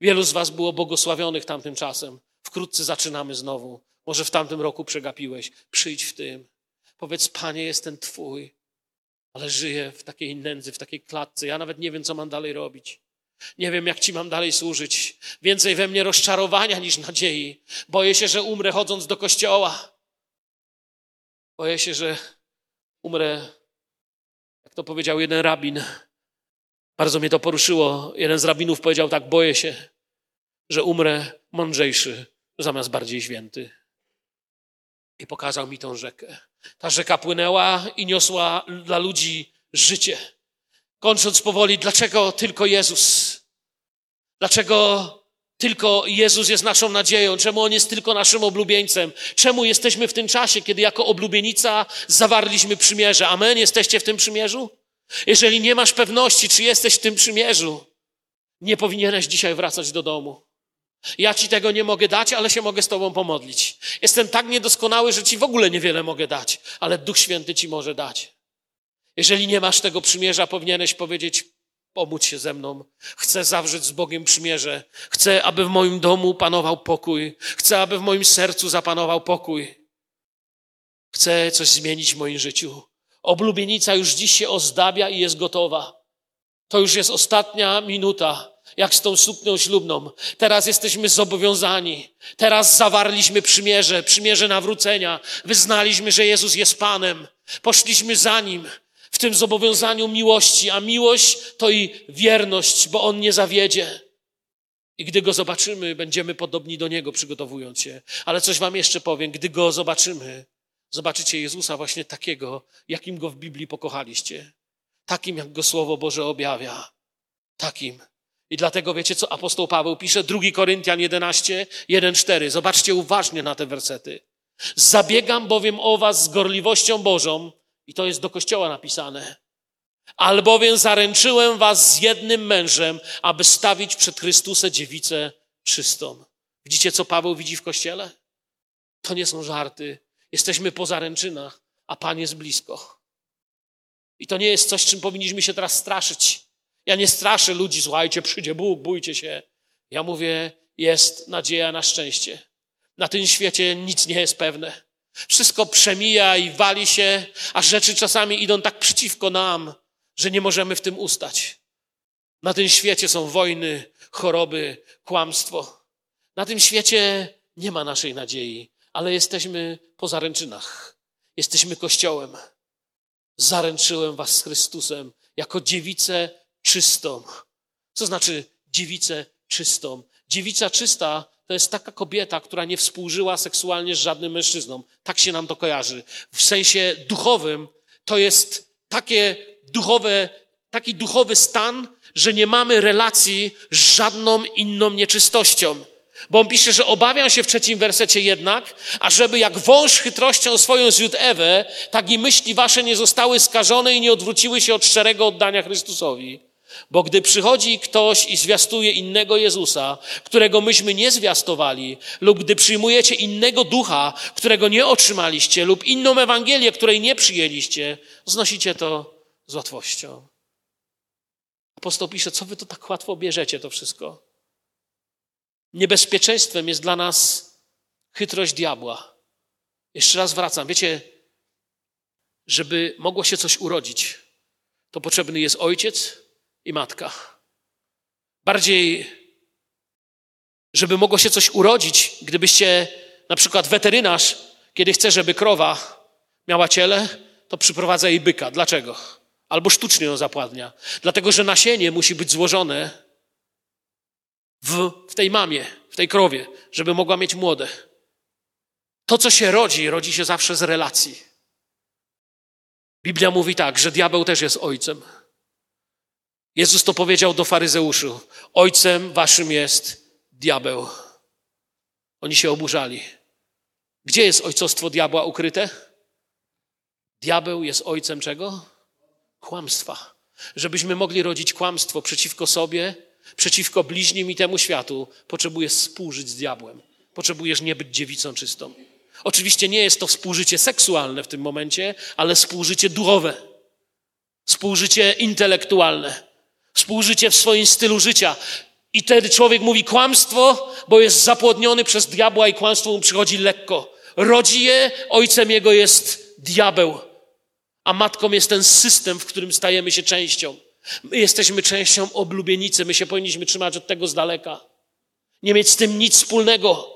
Wielu z Was było błogosławionych tamtym czasem. Wkrótce zaczynamy znowu. Może w tamtym roku przegapiłeś. Przyjdź w tym. Powiedz, Panie, jestem Twój, ale żyję w takiej nędzy, w takiej klatce. Ja nawet nie wiem, co mam dalej robić. Nie wiem, jak Ci mam dalej służyć. Więcej we mnie rozczarowania niż nadziei. Boję się, że umrę chodząc do kościoła. Boję się, że umrę, jak to powiedział jeden rabin. Bardzo mnie to poruszyło. Jeden z rabinów powiedział tak: Boję się, że umrę mądrzejszy zamiast bardziej święty. I pokazał mi tą rzekę. Ta rzeka płynęła i niosła dla ludzi życie. Kończąc powoli, dlaczego tylko Jezus? Dlaczego tylko Jezus jest naszą nadzieją? Czemu On jest tylko naszym oblubieńcem? Czemu jesteśmy w tym czasie, kiedy jako oblubienica zawarliśmy przymierze? Amen? Jesteście w tym przymierzu? Jeżeli nie masz pewności, czy jesteś w tym przymierzu, nie powinieneś dzisiaj wracać do domu. Ja ci tego nie mogę dać, ale się mogę z tobą pomodlić. Jestem tak niedoskonały, że ci w ogóle niewiele mogę dać, ale Duch Święty ci może dać. Jeżeli nie masz tego przymierza, powinieneś powiedzieć: Pomóc się ze mną. Chcę zawrzeć z Bogiem przymierze. Chcę, aby w moim domu panował pokój. Chcę, aby w moim sercu zapanował pokój. Chcę coś zmienić w moim życiu. Oblubienica już dziś się ozdabia i jest gotowa. To już jest ostatnia minuta, jak z tą suknią ślubną. Teraz jesteśmy zobowiązani. Teraz zawarliśmy przymierze, przymierze nawrócenia. Wyznaliśmy, że Jezus jest Panem. Poszliśmy za Nim tym zobowiązaniu miłości, a miłość to i wierność, bo On nie zawiedzie. I gdy Go zobaczymy, będziemy podobni do Niego, przygotowując się. Ale coś Wam jeszcze powiem, gdy Go zobaczymy, zobaczycie Jezusa właśnie takiego, jakim Go w Biblii pokochaliście. Takim, jak Go Słowo Boże objawia. Takim. I dlatego wiecie, co apostoł Paweł pisze? 2 Koryntian 11, 1, 4. Zobaczcie uważnie na te wersety. Zabiegam bowiem o was z gorliwością Bożą, i to jest do kościoła napisane. Albowiem zaręczyłem was z jednym mężem, aby stawić przed Chrystusem dziewicę czystą. Widzicie, co Paweł widzi w kościele? To nie są żarty. Jesteśmy po zaręczynach, a Pan jest blisko. I to nie jest coś, czym powinniśmy się teraz straszyć. Ja nie straszę ludzi, słuchajcie, przyjdzie Bóg, bójcie się. Ja mówię, jest nadzieja na szczęście. Na tym świecie nic nie jest pewne. Wszystko przemija i wali się, a rzeczy czasami idą tak przeciwko nam, że nie możemy w tym ustać. Na tym świecie są wojny, choroby, kłamstwo. Na tym świecie nie ma naszej nadziei, ale jesteśmy po zaręczynach. Jesteśmy kościołem. zaręczyłem was z Chrystusem jako dziewicę czystą. Co znaczy dziewicę czystą? Dziewica czysta to jest taka kobieta, która nie współżyła seksualnie z żadnym mężczyzną. Tak się nam to kojarzy. W sensie duchowym to jest takie duchowe, taki duchowy stan, że nie mamy relacji z żadną inną nieczystością. Bo on pisze, że obawiam się w trzecim wersecie jednak, ażeby jak wąż chytrością swoją zwiódł Ewę, tak i myśli wasze nie zostały skażone i nie odwróciły się od szczerego oddania Chrystusowi. Bo gdy przychodzi ktoś i zwiastuje innego Jezusa, którego myśmy nie zwiastowali, lub gdy przyjmujecie innego ducha, którego nie otrzymaliście, lub inną Ewangelię, której nie przyjęliście, znosicie to z łatwością. Apostoł pisze, co wy to tak łatwo bierzecie to wszystko? Niebezpieczeństwem jest dla nas chytrość diabła. Jeszcze raz wracam. Wiecie, żeby mogło się coś urodzić, to potrzebny jest ojciec i matka. Bardziej, żeby mogło się coś urodzić, gdybyście na przykład weterynarz, kiedy chce, żeby krowa miała ciele, to przyprowadza jej byka. Dlaczego? Albo sztucznie ją zapładnia. Dlatego, że nasienie musi być złożone w, w tej mamie, w tej krowie, żeby mogła mieć młode. To, co się rodzi, rodzi się zawsze z relacji. Biblia mówi tak, że diabeł też jest ojcem. Jezus to powiedział do faryzeuszu: Ojcem waszym jest diabeł. Oni się oburzali. Gdzie jest ojcostwo diabła ukryte? Diabeł jest ojcem czego? Kłamstwa. Żebyśmy mogli rodzić kłamstwo przeciwko sobie, przeciwko bliźnim i temu światu, potrzebujesz współżyć z diabłem. Potrzebujesz nie być dziewicą czystą. Oczywiście nie jest to współżycie seksualne w tym momencie, ale współżycie duchowe, współżycie intelektualne, współżycie w swoim stylu życia. I wtedy człowiek mówi kłamstwo, bo jest zapłodniony przez diabła i kłamstwo mu przychodzi lekko. Rodzi je, ojcem jego jest diabeł, a matką jest ten system, w którym stajemy się częścią. My jesteśmy częścią oblubienicy, my się powinniśmy trzymać od tego z daleka. Nie mieć z tym nic wspólnego.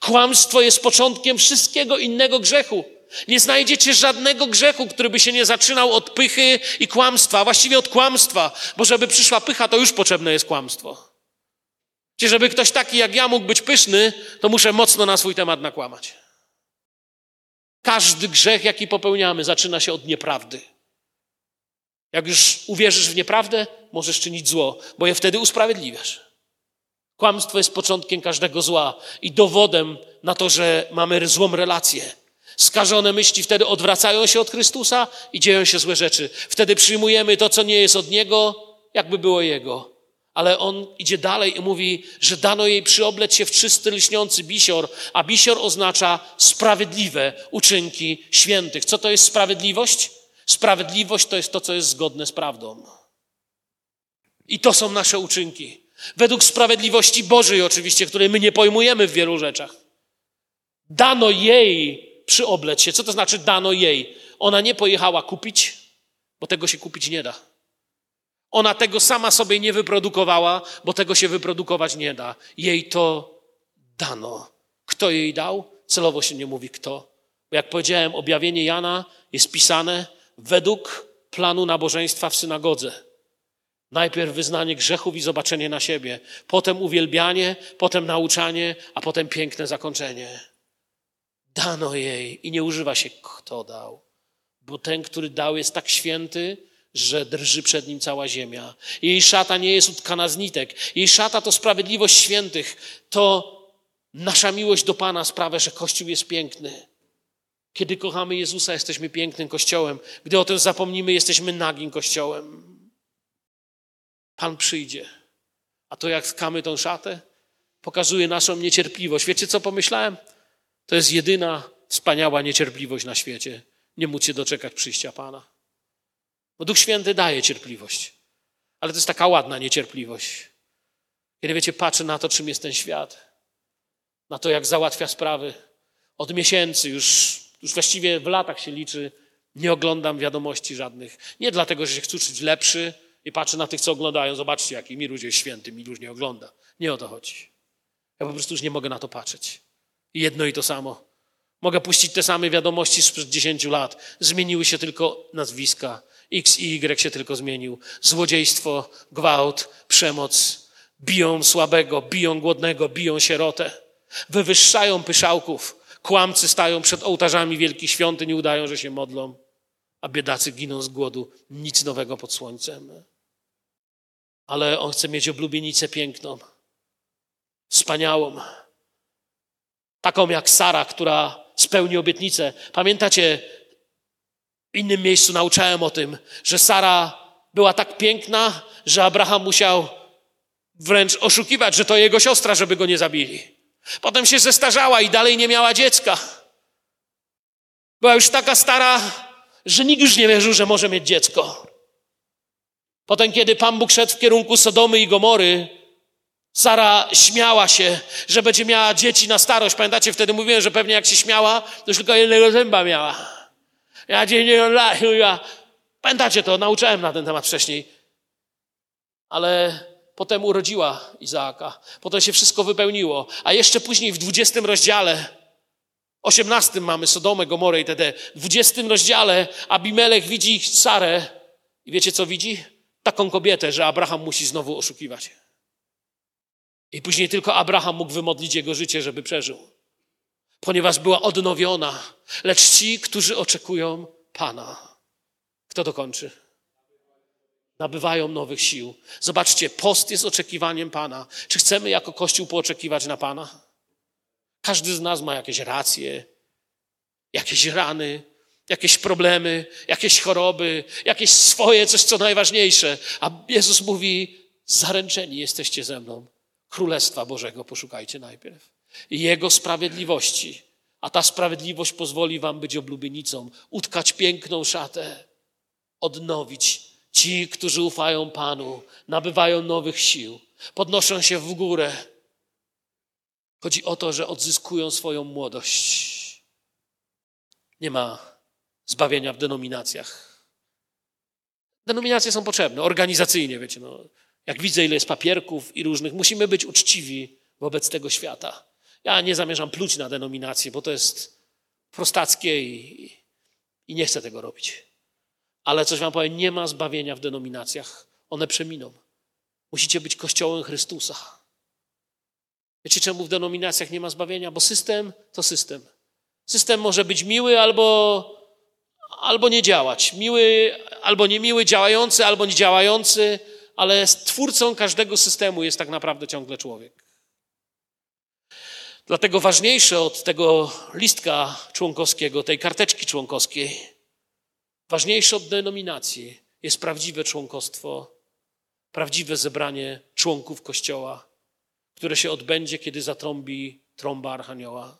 Kłamstwo jest początkiem wszystkiego innego grzechu. Nie znajdziecie żadnego grzechu, który by się nie zaczynał od pychy i kłamstwa, właściwie od kłamstwa, bo żeby przyszła pycha, to już potrzebne jest kłamstwo. Czy żeby ktoś taki jak ja mógł być pyszny, to muszę mocno na swój temat nakłamać. Każdy grzech, jaki popełniamy, zaczyna się od nieprawdy. Jak już uwierzysz w nieprawdę, możesz czynić zło, bo je wtedy usprawiedliwiasz. Kłamstwo jest początkiem każdego zła i dowodem na to, że mamy złą relację. Skażone myśli wtedy odwracają się od Chrystusa i dzieją się złe rzeczy. Wtedy przyjmujemy to, co nie jest od Niego, jakby było Jego. Ale On idzie dalej i mówi, że dano jej przyobleć się w czysty, lśniący bisior, a bisior oznacza sprawiedliwe uczynki świętych. Co to jest sprawiedliwość? Sprawiedliwość to jest to, co jest zgodne z prawdą. I to są nasze uczynki. Według sprawiedliwości Bożej, oczywiście, której my nie pojmujemy w wielu rzeczach. Dano jej przyobleć się. Co to znaczy dano jej? Ona nie pojechała kupić, bo tego się kupić nie da. Ona tego sama sobie nie wyprodukowała, bo tego się wyprodukować nie da. Jej to dano. Kto jej dał? Celowo się nie mówi kto. Bo jak powiedziałem, objawienie Jana jest pisane według planu nabożeństwa w synagodze. Najpierw wyznanie grzechów i zobaczenie na siebie, potem uwielbianie, potem nauczanie, a potem piękne zakończenie. Dano jej i nie używa się kto dał, bo ten, który dał, jest tak święty, że drży przed nim cała ziemia. Jej szata nie jest utkana z nitek. Jej szata to sprawiedliwość świętych. To nasza miłość do Pana sprawia, że Kościół jest piękny. Kiedy kochamy Jezusa, jesteśmy pięknym kościołem. Gdy o tym zapomnimy, jesteśmy nagim kościołem. Pan przyjdzie. A to jak skamy tą szatę, pokazuje naszą niecierpliwość. Wiecie, co pomyślałem? To jest jedyna wspaniała niecierpliwość na świecie. Nie móc się doczekać przyjścia Pana. Bo Duch Święty daje cierpliwość. Ale to jest taka ładna niecierpliwość. Kiedy wiecie, patrzę na to, czym jest ten świat, na to, jak załatwia sprawy. Od miesięcy już już właściwie w latach się liczy, nie oglądam wiadomości żadnych. Nie dlatego, że się chcę czuć lepszy i patrzę na tych, co oglądają. Zobaczcie, jaki mi ludzie święty, mi już nie ogląda. Nie o to chodzi. Ja po prostu już nie mogę na to patrzeć. Jedno i to samo. Mogę puścić te same wiadomości sprzed 10 lat. Zmieniły się tylko nazwiska. X i Y się tylko zmienił. Złodziejstwo, gwałt, przemoc. Biją słabego, biją głodnego, biją sierotę. Wywyższają pyszałków. Kłamcy stają przed ołtarzami wielkich świątyń i udają, że się modlą. A biedacy giną z głodu. Nic nowego pod słońcem. Ale on chce mieć oblubienicę piękną. Wspaniałą. Taką jak Sara, która spełni obietnicę. Pamiętacie, w innym miejscu nauczałem o tym, że Sara była tak piękna, że Abraham musiał wręcz oszukiwać, że to jego siostra, żeby go nie zabili. Potem się zestarzała i dalej nie miała dziecka. Była już taka stara, że nikt już nie wierzył, że może mieć dziecko. Potem, kiedy Pan Bóg szedł w kierunku Sodomy i Gomory, Sara śmiała się, że będzie miała dzieci na starość. Pamiętacie, wtedy mówiłem, że pewnie jak się śmiała, to już tylko jednego zęba miała. Ja dzień ja. Pamiętacie to, nauczałem na ten temat wcześniej. Ale potem urodziła Izaaka. Potem się wszystko wypełniło. A jeszcze później w 20 rozdziale, 18 mamy Sodomę, Gomorę i td. W 20 rozdziale Abimelech widzi Sarę i wiecie co widzi? Taką kobietę, że Abraham musi znowu oszukiwać. I później tylko Abraham mógł wymodlić jego życie, żeby przeżył. Ponieważ była odnowiona. Lecz ci, którzy oczekują Pana. Kto dokończy? Nabywają nowych sił. Zobaczcie, post jest oczekiwaniem Pana. Czy chcemy jako Kościół pooczekiwać na Pana? Każdy z nas ma jakieś racje, jakieś rany, jakieś problemy, jakieś choroby, jakieś swoje, coś co najważniejsze. A Jezus mówi: Zaręczeni jesteście ze mną. Królestwa Bożego poszukajcie najpierw. I Jego sprawiedliwości. A ta sprawiedliwość pozwoli Wam być oblubienicą, utkać piękną szatę, odnowić. Ci, którzy ufają Panu, nabywają nowych sił, podnoszą się w górę. Chodzi o to, że odzyskują swoją młodość. Nie ma zbawienia w denominacjach. Denominacje są potrzebne, organizacyjnie, wiecie. No. Jak widzę, ile jest papierków i różnych, musimy być uczciwi wobec tego świata. Ja nie zamierzam pluć na denominację, bo to jest prostackie i, i nie chcę tego robić. Ale coś wam powiem, nie ma zbawienia w denominacjach. One przeminą. Musicie być kościołem Chrystusa. Wiecie, czemu w denominacjach nie ma zbawienia? Bo system to system. System może być miły albo, albo nie działać. Miły albo niemiły, działający albo nie działający ale twórcą każdego systemu jest tak naprawdę ciągle człowiek. Dlatego ważniejsze od tego listka członkowskiego, tej karteczki członkowskiej, ważniejsze od denominacji jest prawdziwe członkostwo, prawdziwe zebranie członków Kościoła, które się odbędzie, kiedy zatrąbi trąba Archanioła.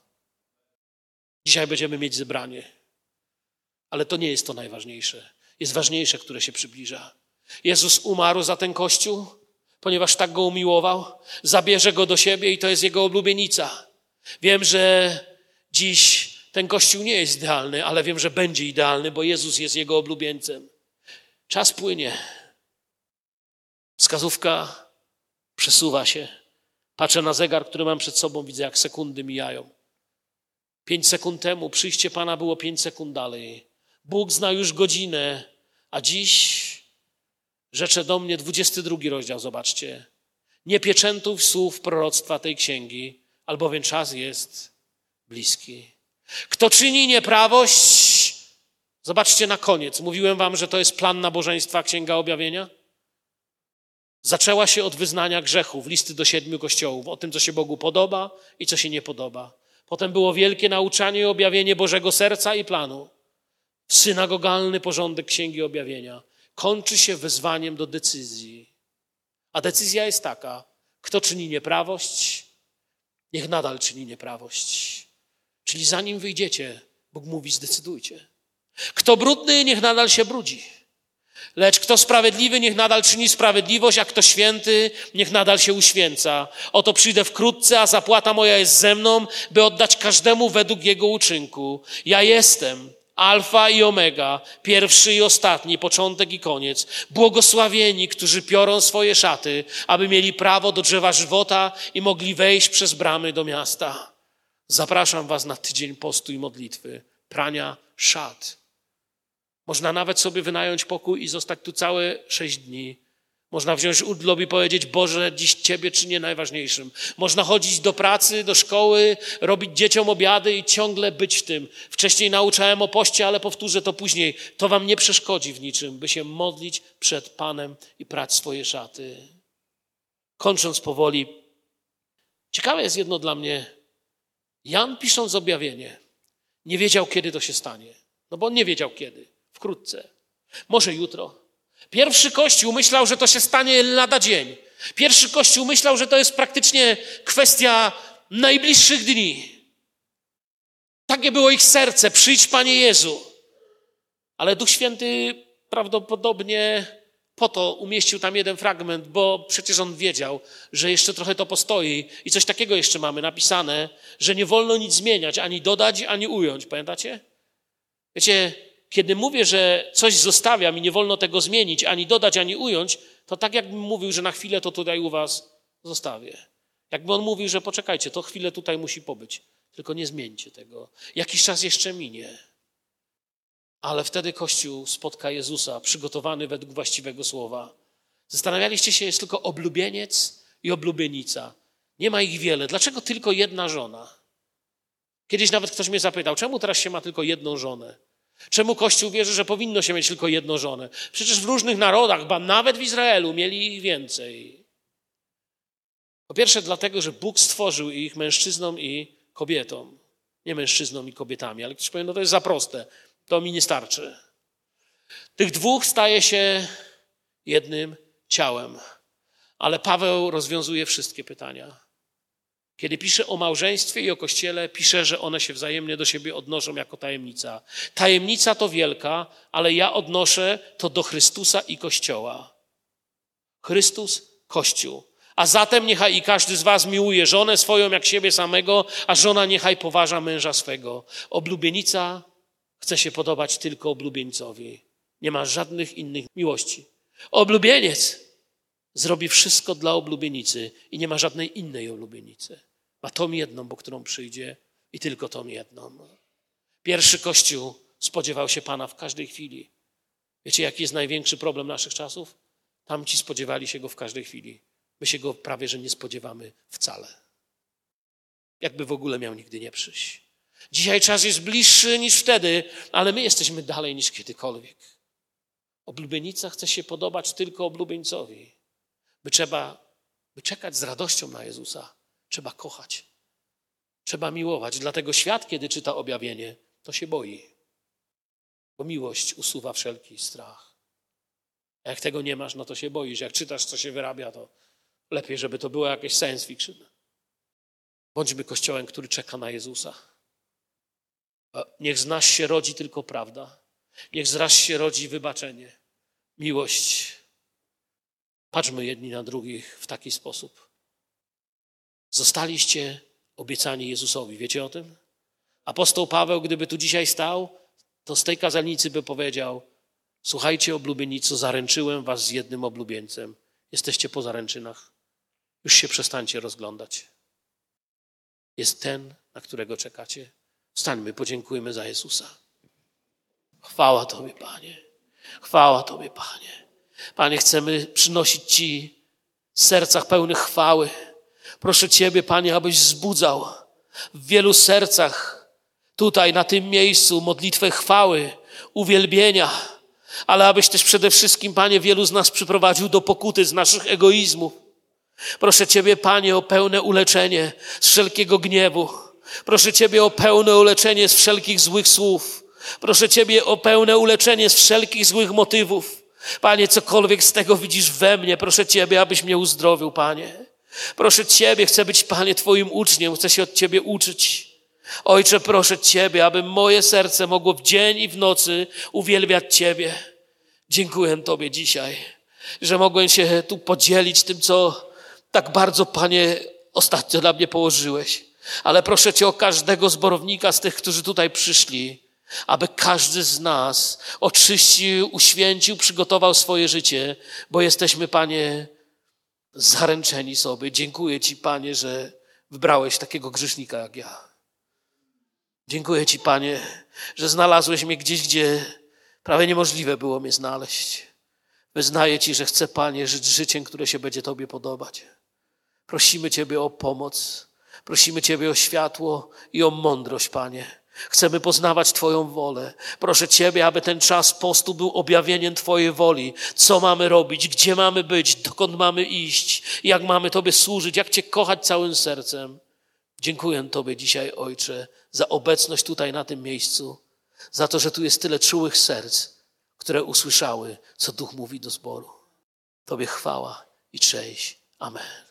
Dzisiaj będziemy mieć zebranie, ale to nie jest to najważniejsze. Jest ważniejsze, które się przybliża. Jezus umarł za ten kościół, ponieważ tak go umiłował, zabierze go do siebie i to jest jego oblubienica. Wiem, że dziś ten kościół nie jest idealny, ale wiem, że będzie idealny, bo Jezus jest jego oblubieńcem. Czas płynie. Wskazówka przesuwa się. Patrzę na zegar, który mam przed sobą, widzę, jak sekundy mijają. Pięć sekund temu przyjście Pana było pięć sekund dalej. Bóg zna już godzinę, a dziś Rzecze do mnie 22 rozdział, zobaczcie. Nie pieczętów słów proroctwa tej księgi, albowiem czas jest bliski. Kto czyni nieprawość, zobaczcie na koniec. Mówiłem wam, że to jest plan nabożeństwa Księga Objawienia. Zaczęła się od wyznania grzechów, listy do siedmiu kościołów, o tym, co się Bogu podoba i co się nie podoba. Potem było wielkie nauczanie i objawienie Bożego serca i planu. Synagogalny porządek Księgi Objawienia kończy się wezwaniem do decyzji. A decyzja jest taka: kto czyni nieprawość, niech nadal czyni nieprawość. Czyli zanim wyjdziecie, Bóg mówi: zdecydujcie. Kto brudny, niech nadal się brudzi. Lecz kto sprawiedliwy, niech nadal czyni sprawiedliwość, a kto święty, niech nadal się uświęca. Oto przyjdę wkrótce, a zapłata moja jest ze mną, by oddać każdemu według jego uczynku. Ja jestem Alfa i Omega, pierwszy i ostatni, początek i koniec. Błogosławieni, którzy piorą swoje szaty, aby mieli prawo do drzewa żywota i mogli wejść przez bramy do miasta. Zapraszam Was na tydzień postu i modlitwy, prania szat. Można nawet sobie wynająć pokój i zostać tu całe sześć dni. Można wziąć urlop i powiedzieć, Boże, dziś Ciebie czynię najważniejszym. Można chodzić do pracy, do szkoły, robić dzieciom obiady i ciągle być w tym. Wcześniej nauczałem o poście, ale powtórzę to później. To Wam nie przeszkodzi w niczym, by się modlić przed Panem i prać swoje szaty. Kończąc powoli, ciekawe jest jedno dla mnie. Jan pisząc objawienie, nie wiedział, kiedy to się stanie. No bo on nie wiedział kiedy. Wkrótce. Może jutro Pierwszy Kościół myślał, że to się stanie lada dzień. Pierwszy Kościół myślał, że to jest praktycznie kwestia najbliższych dni. Takie było ich serce. Przyjdź, Panie Jezu. Ale Duch Święty prawdopodobnie po to umieścił tam jeden fragment, bo przecież on wiedział, że jeszcze trochę to postoi i coś takiego jeszcze mamy napisane, że nie wolno nic zmieniać, ani dodać, ani ująć. Pamiętacie? Wiecie, kiedy mówię, że coś zostawiam i nie wolno tego zmienić, ani dodać, ani ująć, to tak jakbym mówił, że na chwilę to tutaj u was zostawię. Jakby on mówił, że poczekajcie, to chwilę tutaj musi pobyć, tylko nie zmieńcie tego. Jakiś czas jeszcze minie. Ale wtedy Kościół spotka Jezusa, przygotowany według właściwego słowa. Zastanawialiście się, jest tylko oblubieniec i oblubienica. Nie ma ich wiele. Dlaczego tylko jedna żona? Kiedyś nawet ktoś mnie zapytał, czemu teraz się ma tylko jedną żonę? Czemu Kościół wierzy, że powinno się mieć tylko jedną żonę? Przecież w różnych narodach, ba nawet w Izraelu, mieli ich więcej. Po pierwsze, dlatego, że Bóg stworzył ich mężczyznom i kobietom. Nie mężczyznom i kobietami, ale ktoś powie, no to jest za proste, to mi nie starczy. Tych dwóch staje się jednym ciałem. Ale Paweł rozwiązuje wszystkie pytania. Kiedy pisze o małżeństwie i o kościele, pisze, że one się wzajemnie do siebie odnoszą jako tajemnica. Tajemnica to wielka, ale ja odnoszę to do Chrystusa i Kościoła. Chrystus, Kościół. A zatem niechaj i każdy z was miłuje żonę swoją jak siebie samego, a żona niechaj poważa męża swego. Oblubienica chce się podobać tylko oblubieńcowi. Nie ma żadnych innych miłości. Oblubieniec zrobi wszystko dla oblubienicy i nie ma żadnej innej oblubienicy. Ma tą jedną, bo którą przyjdzie i tylko tą jedną. Pierwszy Kościół spodziewał się Pana w każdej chwili. Wiecie, jaki jest największy problem naszych czasów? Tamci spodziewali się Go w każdej chwili. My się Go prawie, że nie spodziewamy wcale. Jakby w ogóle miał nigdy nie przyjść. Dzisiaj czas jest bliższy niż wtedy, ale my jesteśmy dalej niż kiedykolwiek. Oblubienica chce się podobać tylko oblubieńcowi by trzeba, by czekać z radością na Jezusa, trzeba kochać. Trzeba miłować. Dlatego świat, kiedy czyta objawienie, to się boi. Bo miłość usuwa wszelki strach. A jak tego nie masz, no to się boisz. Jak czytasz, co się wyrabia, to lepiej, żeby to było jakieś science fiction. Bądźmy kościołem, który czeka na Jezusa. Niech z nas się rodzi tylko prawda. Niech z nas się rodzi wybaczenie, miłość, Patrzmy jedni na drugich w taki sposób. Zostaliście obiecani Jezusowi. Wiecie o tym? Apostoł Paweł, gdyby tu dzisiaj stał, to z tej kazalnicy by powiedział: Słuchajcie, oblubienico, zaręczyłem was z jednym oblubieńcem. Jesteście po zaręczynach. Już się przestańcie rozglądać. Jest ten, na którego czekacie. Stańmy, podziękujmy za Jezusa. Chwała Tobie, Panie. Chwała Tobie, Panie. Panie, chcemy przynosić Ci w sercach pełnych chwały. Proszę Ciebie, Panie, abyś wzbudzał w wielu sercach tutaj, na tym miejscu, modlitwę chwały, uwielbienia, ale abyś też przede wszystkim, Panie, wielu z nas przyprowadził do pokuty z naszych egoizmów. Proszę Ciebie, Panie, o pełne uleczenie z wszelkiego gniewu. Proszę Ciebie o pełne uleczenie z wszelkich złych słów. Proszę Ciebie o pełne uleczenie z wszelkich złych motywów. Panie, cokolwiek z tego widzisz we mnie, proszę Ciebie, abyś mnie uzdrowił, Panie. Proszę Ciebie, chcę być, Panie, Twoim uczniem, chcę się od Ciebie uczyć. Ojcze, proszę Ciebie, aby moje serce mogło w dzień i w nocy uwielbiać Ciebie. Dziękuję Tobie dzisiaj, że mogłem się tu podzielić tym, co tak bardzo, Panie, ostatnio dla mnie położyłeś. Ale proszę Cię o każdego zborownika z tych, którzy tutaj przyszli aby każdy z nas oczyścił, uświęcił, przygotował swoje życie, bo jesteśmy, Panie, zaręczeni sobie. Dziękuję Ci, Panie, że wybrałeś takiego grzesznika jak ja. Dziękuję Ci, Panie, że znalazłeś mnie gdzieś, gdzie prawie niemożliwe było mnie znaleźć. Wyznaję Ci, że chcę, Panie, żyć życiem, które się będzie Tobie podobać. Prosimy Ciebie o pomoc. Prosimy Ciebie o światło i o mądrość, Panie. Chcemy poznawać Twoją wolę. Proszę Ciebie, aby ten czas postu był objawieniem Twojej woli. Co mamy robić, gdzie mamy być, dokąd mamy iść, jak mamy Tobie służyć, jak Cię kochać całym sercem. Dziękuję Tobie dzisiaj, Ojcze, za obecność tutaj na tym miejscu, za to, że tu jest tyle czułych serc, które usłyszały, co Duch mówi do zboru. Tobie chwała i cześć. Amen.